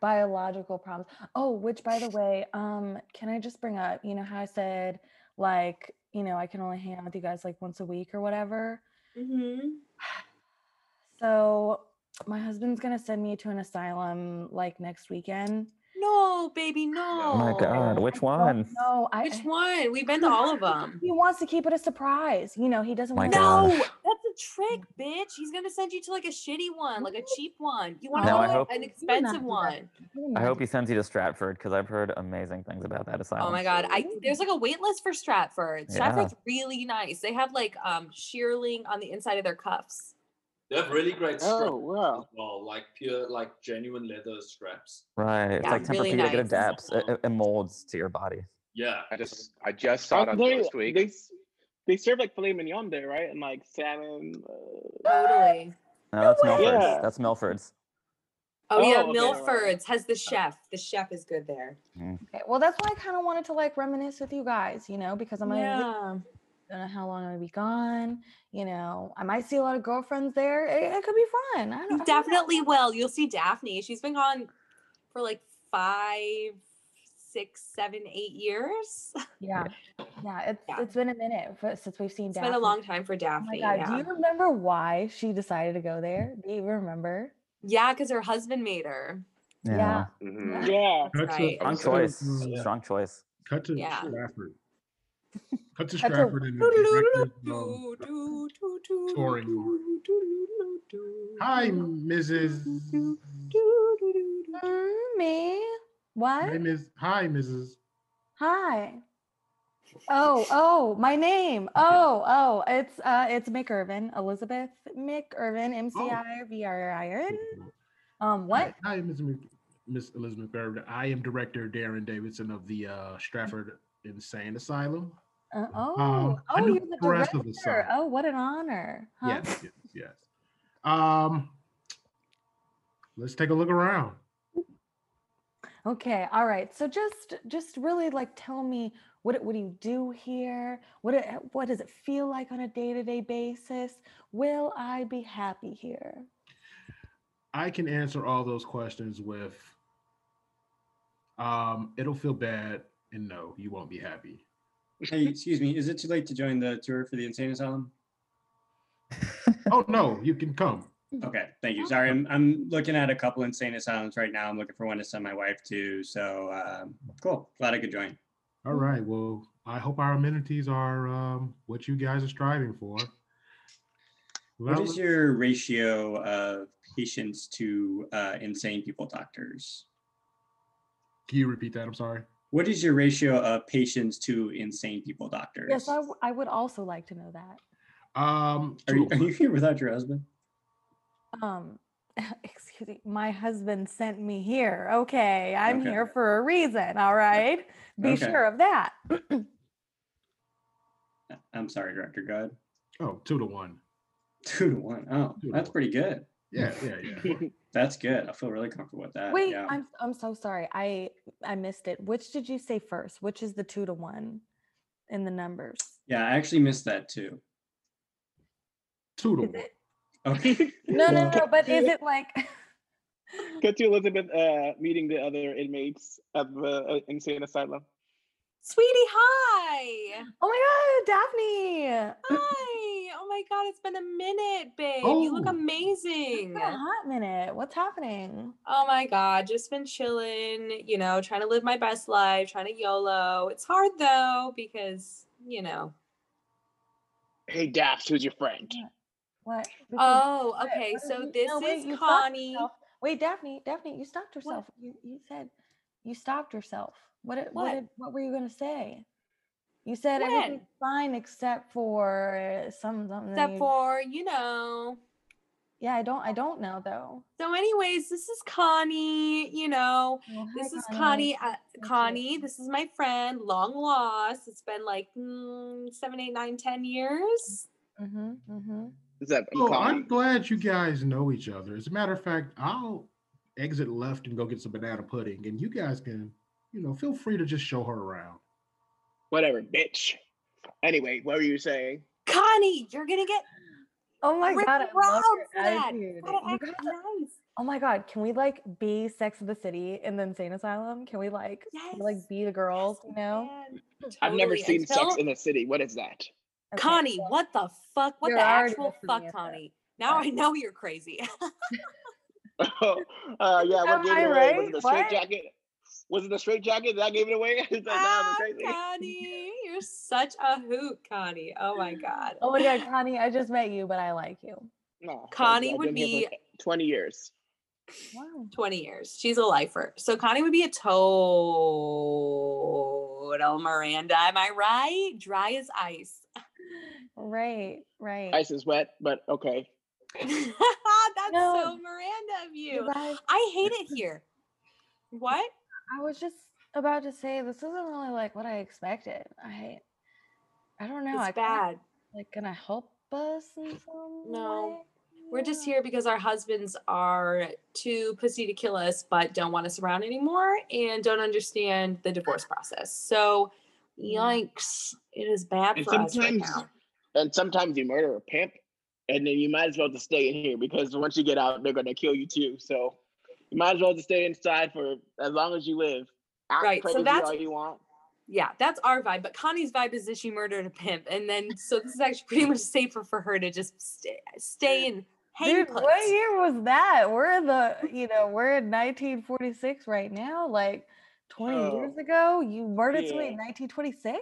A: biological problems. Oh, which by the way, um, can I just bring up, you know how I said like, you know, I can only hang out with you guys like once a week or whatever.
F: Mm-hmm.
A: So my husband's gonna send me to an asylum like next weekend.
F: No, baby, no.
G: Oh my god, which one?
A: No,
F: Which one? We've been to all of them.
A: he wants to keep it a surprise. You know, he doesn't
G: My
A: want
G: God.
F: No,
G: Gosh.
F: that's a trick, bitch. He's gonna send you to like a shitty one, like a cheap one. You want to
G: No,
F: go to
G: hope-
F: an expensive one.
G: I hope he sends you to Stratford because I've heard amazing things about that asylum.
F: Oh my god, I there's like a wait list for Stratford.
G: Yeah.
F: Stratford's really nice. They have like um shearling on the inside of their cuffs.
B: They have really great straps
E: Oh wow.
B: as well, like pure, like genuine leather straps.
G: Right, it's
F: Yeah,
G: like
F: really
G: Tempur-Pedic. It adapts, it, it- it molds to your body.
B: Yeah.
D: I just, I just saw it on
E: they,
D: last week.
E: they s- they serve like filet mignon there, right? And like salmon. Uh,
F: Totally.
G: No, that's
A: way.
G: Milford's.
E: Yeah.
G: That's Milford's.
F: Oh, yeah,
E: Oh, okay, right.
F: Milford's has the chef. The chef is good there.
A: Okay, well, that's why I kind of wanted to like reminisce with you guys, you know, because I'm gonna leave
F: Yeah.
A: don't know how long I'm gonna be gone. You know, I might see a lot of girlfriends there. It, it could be fun. I don't, I
F: You
A: don't know.
F: definitely will. You'll see Daphne. She's been gone for like five, six, seven, eight years.
A: Yeah, yeah. It's
F: Yeah.
A: it's been a minute for, since we've seen.
F: It's
A: Daphne.
F: been a long time for
A: Oh
F: Daphne.
A: god!
F: yeah.
A: Do you remember why she decided to go there? Do you remember?
F: Yeah, because her husband made her.
A: Yeah.
D: Mhm.
E: yeah.
A: Oh,
F: That's
C: Cut to-
F: right.
G: Strong
D: So-
G: choice.
C: Mm.
G: Strong choice.
C: Cut to
F: Yeah.
C: Stratford. Cut to
A: Cut
C: Stratford and the director's um, touring. Hi, Mrs.
A: Mm, me? What?
C: Hi, Ms. Hi, Mrs.
A: Hi. Oh, oh, my name. Oh, oh, it's uh it's McIrvin, Elizabeth Mick Irvin, M C I V R I N. Um, what?
C: Hi, Ms. Mc- Miss Elizabeth Irvin. I am Director Darren Davidson of the uh, Stratford Insane Asylum.
A: Uh, oh,
C: Um,
A: oh, you're the
C: of the
A: director. Oh, what an honor. Huh?
C: Yes, yes, yes. Um, let's take a look around.
A: Okay, all right. So just just really like tell me what it- what do you do here? What it, what does it feel like on a day-to-day basis? Will I be happy here?
C: I can answer all those questions with um, it'll feel bad and no, you won't be happy.
H: Hey, excuse me, is it too late to join the tour for the insane asylum?
C: Oh no, you can come.
H: Okay, thank you. Sorry, I'm, I'm looking at a couple insane asylums right now. I'm looking for one to send my wife to. So um, cool. Glad I could join.
C: All right. Well, I hope our amenities are um, what you guys are striving for.
H: What
C: Well,
H: is your ratio of patients to uh, insane people doctors?
C: Can you repeat that? I'm sorry.
H: What is your ratio of patients to insane people doctors?
A: Yes, I, w- I would also like to know that.
C: Um,
H: Are you, are you here without your husband?
A: Um, excuse me, my husband sent me here. Okay, I'm
H: Okay.
A: here for a reason. All right, be
H: Okay.
A: sure of that.
H: I'm sorry, Director. Go ahead.
C: oh, two to one.
H: Two to one. Oh,
C: Two to
H: that's
C: one.
H: pretty good.
C: Yeah, yeah, yeah.
H: That's good. I feel really comfortable with that.
A: Wait,
H: yeah.
A: I'm I'm so sorry. I I missed it. Which did you say first? Which is the two to one in the numbers?
H: yeah, I actually missed that too.
C: two to
A: Is
C: one.
A: it?
H: Okay.
A: No, no, no. But is it like?
E: Cut to Elizabeth uh, meeting the other inmates of the uh, insane asylum.
F: Sweetie, hi.
A: Oh my God, Daphne!
F: Hi. Oh my God, it's been a minute, babe. You look
C: Oh.
F: amazing.
A: It's been a hot minute. What's happening?
F: Oh my God, just been chilling, you know, trying to live my best life, trying to YOLO. It's hard though, because, you know.
E: Hey, Daphs, who's your friend?
A: What? Because-
F: Oh, okay.
A: what
F: So this
A: No, wait,
F: is Connie.
A: Wait, Daphne, Daphne, you stopped yourself. You you said you stopped yourself. What what
F: What?
A: did, what were you gonna say? You said
F: When?
A: everything's fine except for some something.
F: Except for, you know.
A: yeah, I don't I don't know though.
F: So, anyways, this is Connie, you know.
A: Oh, hi,
F: This is
A: Connie.
F: Connie. Uh,
A: Nice to meet
F: Connie, this is my friend, long lost. It's been like mm, seven, eight, nine, ten years.
A: Mm-hmm. Mm-hmm.
E: Is that
C: Oh, I'm glad you guys know each other. As a matter of fact, I'll exit left and go get some banana pudding, and you guys can, you know, feel free to just show her around.
E: Whatever, bitch. Anyway, what were you saying?
F: Connie, you're gonna get
A: Oh my
F: ripped
A: god, I love
F: around
A: your
F: that.
A: attitude.
F: Oh
A: you
F: act
A: guys-
F: nice.
A: oh my god, can we like be Sex of the City in the insane asylum? Can we like can we, like be the girls? You know?
F: Man,
E: I've never seen
F: Until-
E: Sex in the City. What is that?
A: Okay,
F: Connie, what the fuck? What
A: You're
F: the actual fuck,
A: up there.
F: Connie? Now I know you're crazy.
E: Oh, uh, yeah, what
A: Am
E: gave
A: I
E: it away? Was it the straight
A: What?
E: jacket? Was it the straight jacket that I gave it away? It's like, nah,
F: ah,
E: I'm crazy.
F: Connie, you're such a hoot, Connie. Oh my god.
A: Oh my god, Connie, I just met you, but I like you.
E: No,
F: Connie would
E: been here for
F: be-
E: 20 years.
A: Wow.
F: 20 years. She's a lifer. So Connie would be a total Miranda. Am I right? Dry as ice.
A: Right, right.
E: Ice is wet, but okay.
F: That's
A: No.
F: so Miranda of
A: You
F: you.
A: guys,
F: I hate it here. What?
A: I was just about to say this isn't really like what I expected. I I don't know.
F: It's
A: kinda,
F: bad.
A: Like gonna help us in some
F: No,
A: way?
F: We're just here because our husbands are too pussy to kill us, but don't want us around anymore and don't understand the divorce process. So, yikes. It is bad
E: And
F: for us right now.
E: And sometimes you murder a pimp, and then you might as well just stay in here because once you get out, they're gonna kill you too. So you might as well just stay inside for as long as you live. Act
F: Right, so that's-
E: all you want.
F: Yeah, that's our vibe. But Connie's vibe is that she murdered a pimp. And then, so this is actually pretty much safer for her to just stay, stay and hang
A: Dude,
F: put.
A: what year was that? We're the, you know, we're in 1946 right now. Like 20
E: Oh,
A: years ago, you murdered somebody in 1926?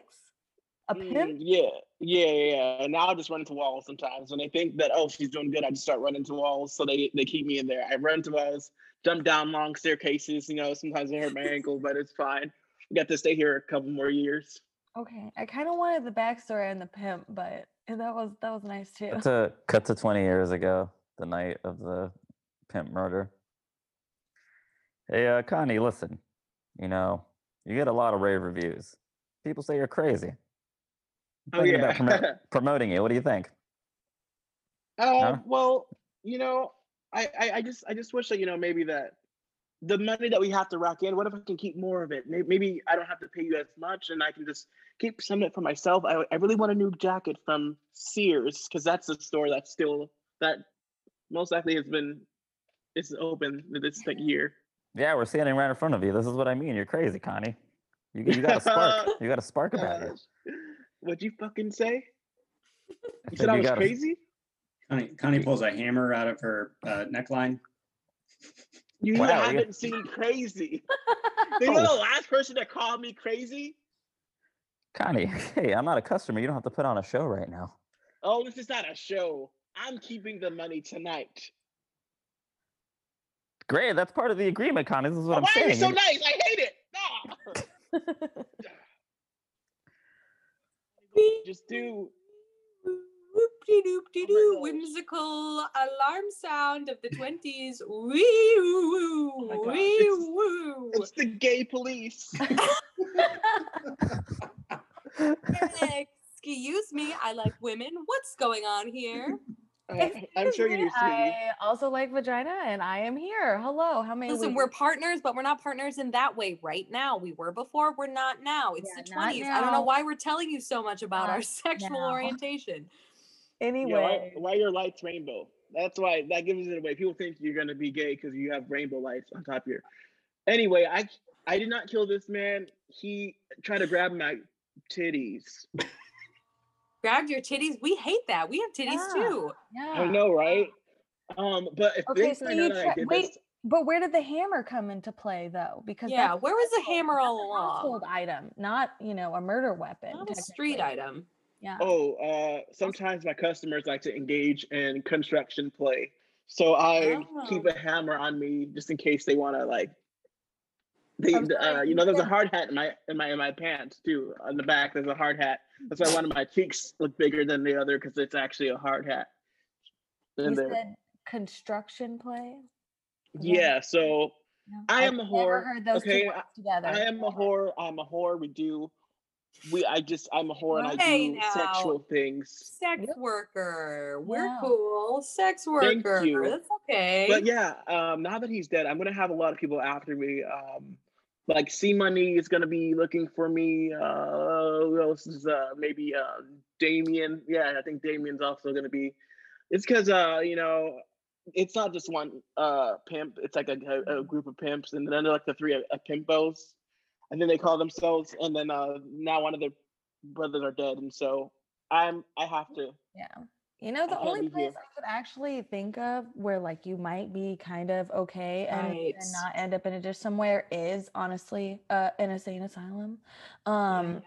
A: A
E: Mm,
A: pimp?
E: yeah, yeah, yeah. And now I just run into walls sometimes. When they think that oh she's doing good, I just start running into walls. So they they keep me in there. I run into walls, jump down long staircases. You know, sometimes I hurt my ankle, but it's fine. Got to stay here a couple more years.
A: Okay, I kind of wanted the backstory on the pimp, but that was that was nice too.
G: Cut to cut to 20 years ago, the night of the pimp murder. Hey, uh, Connie, listen. You know, you get a lot of rave reviews. People say you're crazy. I'm
E: Oh yeah.
G: about promo- promoting you. What do you think?
E: Uh, well, you know, I, I, I just I just wish that you know maybe that the money that we have to rack in. What if I can keep more of it? Maybe, maybe I don't have to pay you as much, and I can just keep some of it for myself. I, I really want a new jacket from Sears because that's the store that's still that most likely has been it's open this like year.
G: Yeah, we're standing right in front of you. This is what I mean. You're crazy, Connie. You, you got a spark. You got a spark about you.
E: What'd you fucking say? You
G: said
E: said I was
G: got a-
E: crazy?
H: Connie, Connie pulls a hammer out of her uh, neckline.
E: You
G: Wow,
E: haven't seen crazy. you know the last person that called me crazy?
G: Connie, hey, I'm not a customer. You don't have to put on a show right now.
E: Oh, this is not a show. I'm keeping the money tonight.
G: Great, that's part of the agreement, Connie. This is what
E: Oh,
G: I'm saying.
E: why are you so nice? I hate it. No. Just do.
F: Whoop-de-doop-de-doo,
E: gosh.
F: whimsical alarm sound of the 20s. Wee woo,
E: Oh my God,
F: wee
E: it's-
F: woo.
E: It's the gay police.
F: Excuse me, I like women. What's going on here?
E: Uh, I'm sure you do,
A: Excuse me,
E: sweetie.
A: I also like vagina and I am here. Hello. How many
F: Listen,
A: we-
F: we're partners, but we're not partners in that way right now. We were before, we're not now. It's
A: Yeah,
F: the
A: not
F: 20s. I don't know why we're telling you so much about our sexual
A: now.
F: orientation.
E: Yeah,
A: anyway.
E: why, why your lights rainbow? That's why that gives it away. People think you're gonna be gay because you have rainbow lights on top of your. Anyway, I I did not kill this man. He tried to grab my titties.
F: Grabbed your titties. We hate that. We have titties
A: Yeah.
F: too.
A: Yeah.
E: I know, right? Um, but if
A: Okay,
E: they
A: so
E: find
A: you
E: out that I
A: tra- wait,
E: this,
A: but where did the hammer come into play though? Because
F: Yeah, where was the
A: household-
F: hammer
A: that's
F: all
A: a
F: along?
A: Household item, not you know a murder weapon.
F: Not a street item.
A: Yeah.
E: oh, uh, sometimes my customers like to engage in construction play, so I keep
F: Oh.
E: a hammer on me just in case they want to like. They,
A: I'm
E: uh, you
A: you
E: know, there's a hard hat in my in my in my pants too. On the back, there's a hard hat. That's why one of my cheeks look bigger than the other because it's actually a hard hat.
A: You
E: And there,
A: said construction play.
E: yeah. So
A: No,
E: I
A: I've
E: am a whore,
A: Heard those
E: okay?
A: two together.
E: I am a whore. I'm a whore. We do. We. I just. I'm a whore and I do
F: now.
E: sexual things.
F: Sex
A: Yep.
F: worker. We're
A: Yeah.
F: cool. Sex worker.
E: Thank
F: worker.
E: you.
F: That's okay.
E: But yeah, um, now that he's dead, I'm gonna have a lot of people after me. Um, like C Money is gonna be looking for me. Uh, who else is uh, maybe uh, Damien? Yeah, I think Damien's also gonna be. It's because uh, you know, it's not just one uh pimp. It's like a, a, a group of pimps, and then they're like the three uh, pimpos, and then they call themselves. And then uh, now one of their brothers are dead, and so I'm I have to.
A: Yeah. You know, the only place
E: here.
A: I could actually think of where like you might be kind of okay and,
F: Right.
A: and not end up in a ditch somewhere is honestly uh, an insane asylum. Um,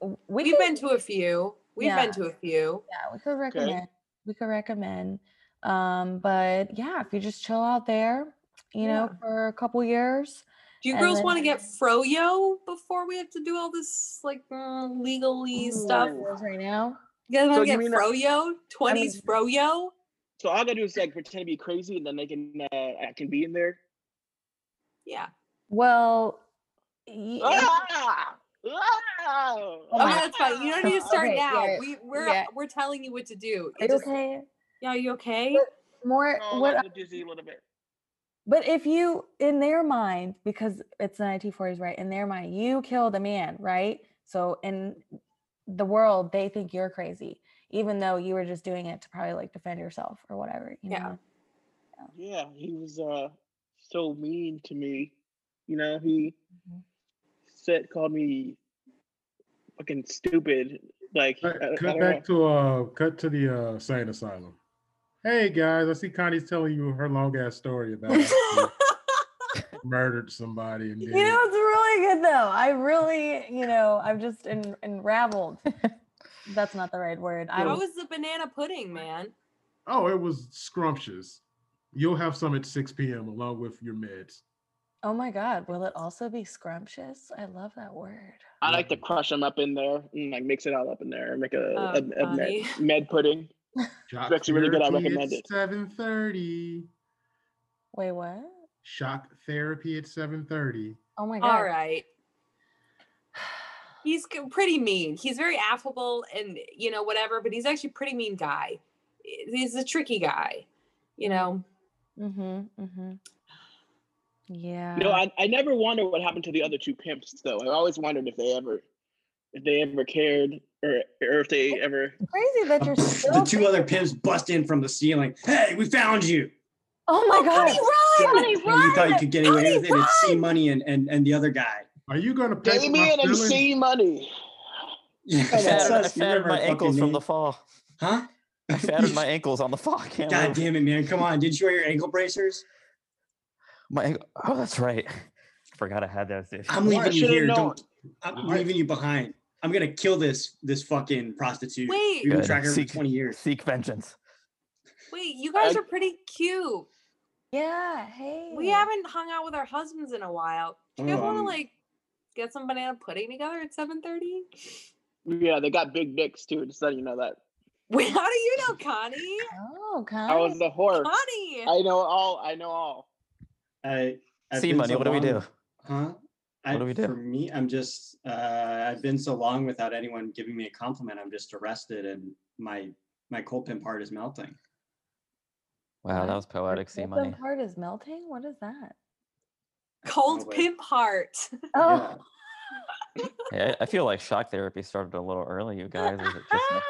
A: we
F: We've
A: could,
F: been to a few. We've
A: Yeah.
F: been to a few.
A: yeah, we could recommend. We could recommend. Um, but yeah, if you just chill out there, you know, for a couple years.
F: Do you girls
A: then-
F: want to get froyo before we have to do all this like uh, legally stuff?
A: Right now.
F: You guys want
E: So
F: to
E: you
F: get
E: mean that-
F: froyo? Twenties froyo?
E: So all I gotta do is like pretend to be crazy, and then they can uh, I can be in there.
F: Yeah.
A: Well, y-
E: Ah! Ah!
A: Oh
F: Oh, that's fine. You don't need to start
A: Okay,
F: now.
A: yeah,
F: we we're
A: yeah.
F: we're telling you what to do.
A: are
F: It
A: you
F: just-
A: okay?
F: Yeah, are you okay?
A: More
E: Oh,
A: what
E: I'm a dizzy a little bit.
A: But if you, in their mind, because it's the 1940s, right? In their mind, you killed a man, right? So in the world, they think you're crazy, even though you were just doing it to probably like defend yourself or whatever. You
F: Yeah.
A: know?
E: Yeah, he was uh so mean to me. You know, he
A: Mhm.
E: said called me fucking stupid. Like I,
C: Cut,
E: I
C: cut
E: don't know.
C: back to uh cut to the uh sane asylum. Hey guys, I see Connie's telling you her long ass story about how she murdered somebody and
A: You know, it's really good though. I really, you know, I'm just en- enraveled. That's not the right word. I
F: How
A: was,
F: was the banana pudding, man?
C: oh, it was scrumptious. You'll have some at 6 p.m. along with your meds.
A: oh my God, will it also be scrumptious? I love that word.
E: I like to crush them up in there and like mix it all up in there and make a,
F: Oh,
E: a, a med, med pudding.
C: Shock
E: actually really good, I recommend
C: at
E: it.
C: 7:30.
A: Wait, what?
C: Shock therapy at 7:30.
A: Oh my God.
F: All right. He's pretty mean. He's very affable and you know whatever, but he's actually a pretty mean guy. He's a tricky guy, you know.
A: Mm-hmm. Mm-hmm. Yeah.
E: No, I, I never wondered what happened to the other two pimps though. I always wondered if they ever if they ever cared or or if they ever
A: crazy that you're still
H: the two other pimps bust in from the ceiling. Hey, we found you.
A: Oh my god.
F: run!
H: And you thought you could get away
F: Connie,
H: with it. It's C! Money and, and and the other guy.
C: Are you gonna pay for my
E: Damien and
C: feelings?
E: C Money.
H: Yeah,
G: I
H: that's
G: shattered, I
H: us.
G: shattered
H: Remember
G: my
H: our
G: ankles
H: fucking
G: from the fall.
H: Huh?
G: I shattered my ankles on the fall. I can't
H: God
G: move.
H: damn it, man! Come on, did you wear your ankle bracers?
G: My ankle- oh, that's right. Forgot I had those. dude.
H: I'm leaving you here. Don't. I'm
C: Why-
H: leaving you behind. I'm gonna kill this this fucking prostitute.
F: Wait.
H: We've been
G: Good.
H: tracking her for 20 years.
G: Seek vengeance.
F: Wait, you guys
E: I-
F: are pretty cute.
A: Yeah. Hey.
F: We haven't hung out with our husbands in a while. Do you guys want to
H: Um,
F: like get some banana pudding together at seven thirty?
E: Yeah, they got big dicks too. Just letting you know that.
F: Wait, how do you know, Connie?
A: Oh, kind
E: I was the whore.
F: Connie.
E: I know all. I know all.
H: I I've
G: See
H: been
G: money.
H: so
G: what do we do?
H: Huh? I,
G: What do we do?
H: For me, I'm just uh, I've been so long without anyone giving me a compliment. I'm just arrested, and my my cold pimp heart is melting.
G: Wow, that was poetic. See
A: The
G: money.
A: heart is melting. What is that?
F: Cold
H: wait.
F: pimp heart.
A: Oh.
G: Yeah, I I feel like shock therapy started a little early. You guys, is it just?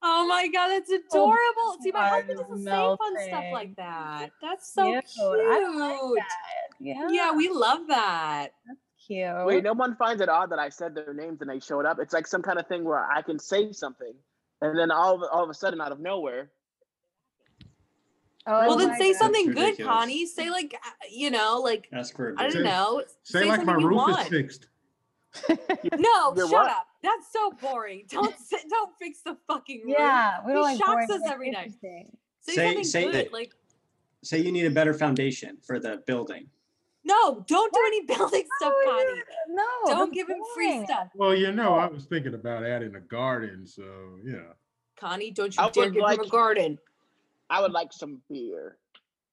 F: Oh my god, that's adorable. See, my husband
A: is
F: doesn't say fun stuff like that. That's so
A: Cute.
F: cute.
A: I like Yeah.
F: Yeah, we love that.
A: That's cute.
E: Wait, no one finds it odd that I said their names and they showed up. It's like some kind of thing where I can say something, and then all of, all of a sudden, out of nowhere,
A: Oh
F: well, then say
A: God.
F: something good,
H: ridiculous.
F: Connie. Say like, uh, you know, like
H: Ask for a
F: I
H: bit.
F: don't know.
C: Say, like my
F: something you
C: roof is fixed.
F: No, shut
E: what?
F: up. That's so boring. Don't sit, don't fix the fucking roof.
A: Yeah, we don't
F: He
A: like
F: shocks
A: boring,
F: us every night.
A: interesting.
F: Say,
H: Say-
F: something
H: say
F: good.
H: that-
F: Like,
H: Say you need a better foundation for the building.
F: no, don't do any building stuff,
A: Oh,
F: Connie.
A: No,
F: Don't
A: that's
F: give him free stuff.
C: Well, you know, I was thinking about adding a garden, so yeah.
F: Connie, don't you
E: I
F: dare
E: would
F: give him a garden.
E: I would like some beer.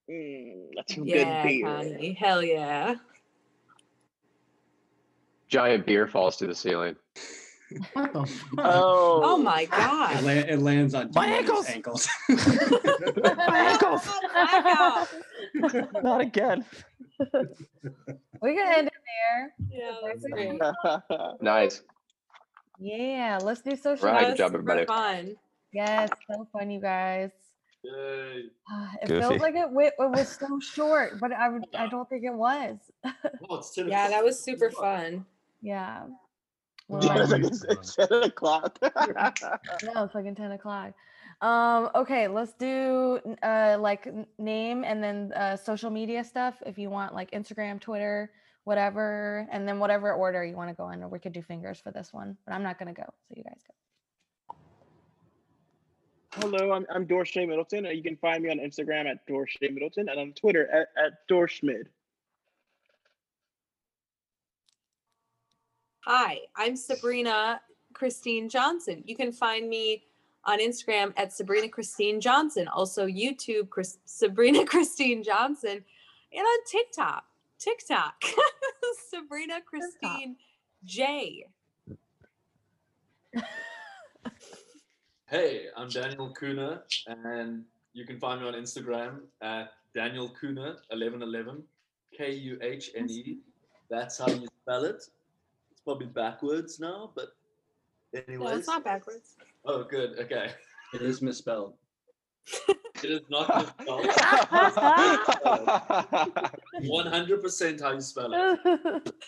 E: Mm, that's some
F: Yeah,
E: good beer.
F: Connie. Hell yeah.
D: Giant beer falls to the ceiling.
C: What the fuck?
E: Oh,
F: Oh my
H: It,
F: god.
H: la- it lands on
G: My ankles!
H: ankles.
G: My ankles!
F: Oh, blackout.
G: Not again.
A: We can end it there.
F: Yeah, that's great.
D: Nice.
A: Yeah, let's do social.
D: Right, good job, everybody.
F: Fun.
A: Yes, so fun, you guys.
B: Yay.
A: It
G: Goofy.
A: feels like it, wi- it was so short, but I, would- I don't think it was.
B: Oh, it's 10
F: Yeah, that was super fun.
A: Yeah. Well,
C: Yeah,
E: Yeah, it's, like,
C: wait
E: it's, it's seven o'clock.
A: No, it's fucking 10 o'clock. Um, okay, let's do uh like name and then uh social media stuff if you want like Instagram, Twitter, whatever, and then whatever order you want to go in, or we could do fingers for this one, but I'm not gonna go, so you guys go.
E: Hello, I'm, I'm Dorshae Middleton. You can find me on Instagram at Dorshae Middleton and on Twitter at, at Dorschmid.
F: Hi, I'm Sabrina Christine Johnson. You can find me on Instagram at Sabrina Christine Johnson, also YouTube Chris, Sabrina Christine Johnson, and on TikTok. TikTok, Sabrina Christine J.
B: Hey, I'm Daniel Kuhne, and you can find me on Instagram at Daniel Kuhne 1111 K U H N E. That's how you spell it. It's probably backwards now, but
F: anyway.
B: No,
F: it's not backwards.
B: Oh, good. Okay.
H: it is misspelled.
B: It is not misspelled. 100% how you spell it.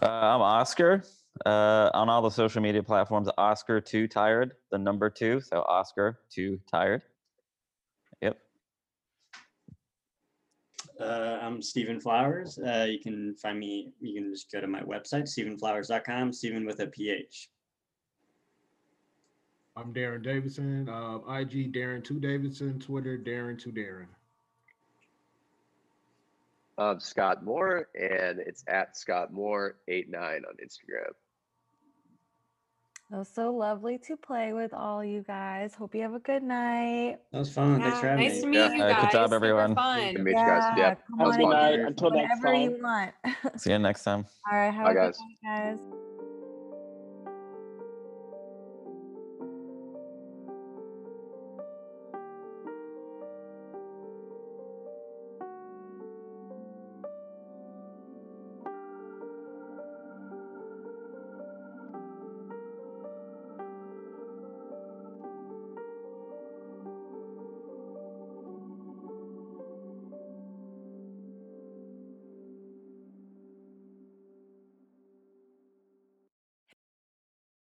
G: Uh, I'm Oscar. Uh, on all the social media platforms, Oscar Too Tired, the number two. So Oscar Too Tired. Yep.
H: Uh, I'm Stephen Flowers. Uh, you can find me, you can just go to my website, stephenflowers.com, Stephen with a PH.
C: I'm Darren Davidson. Uh, IG Darren Two Davidson. Twitter Darren Two Darren.
D: I'm Scott Moore, and it's at Scott Moore eight nine on Instagram.
A: It was so lovely to play with all you guys. Hope you have a good night.
H: That was fun. Thanks for having
F: nice
H: me.
F: to meet
D: Yeah.
F: you
G: Uh, good job, everyone.
F: Fun.
D: Good to meet you guys. Yeah,
A: come
E: Have a good night. Until next
A: whenever
E: time.
A: you want.
G: See you next time.
A: All right, have
D: Bye,
A: a good
D: guys.
A: night, guys.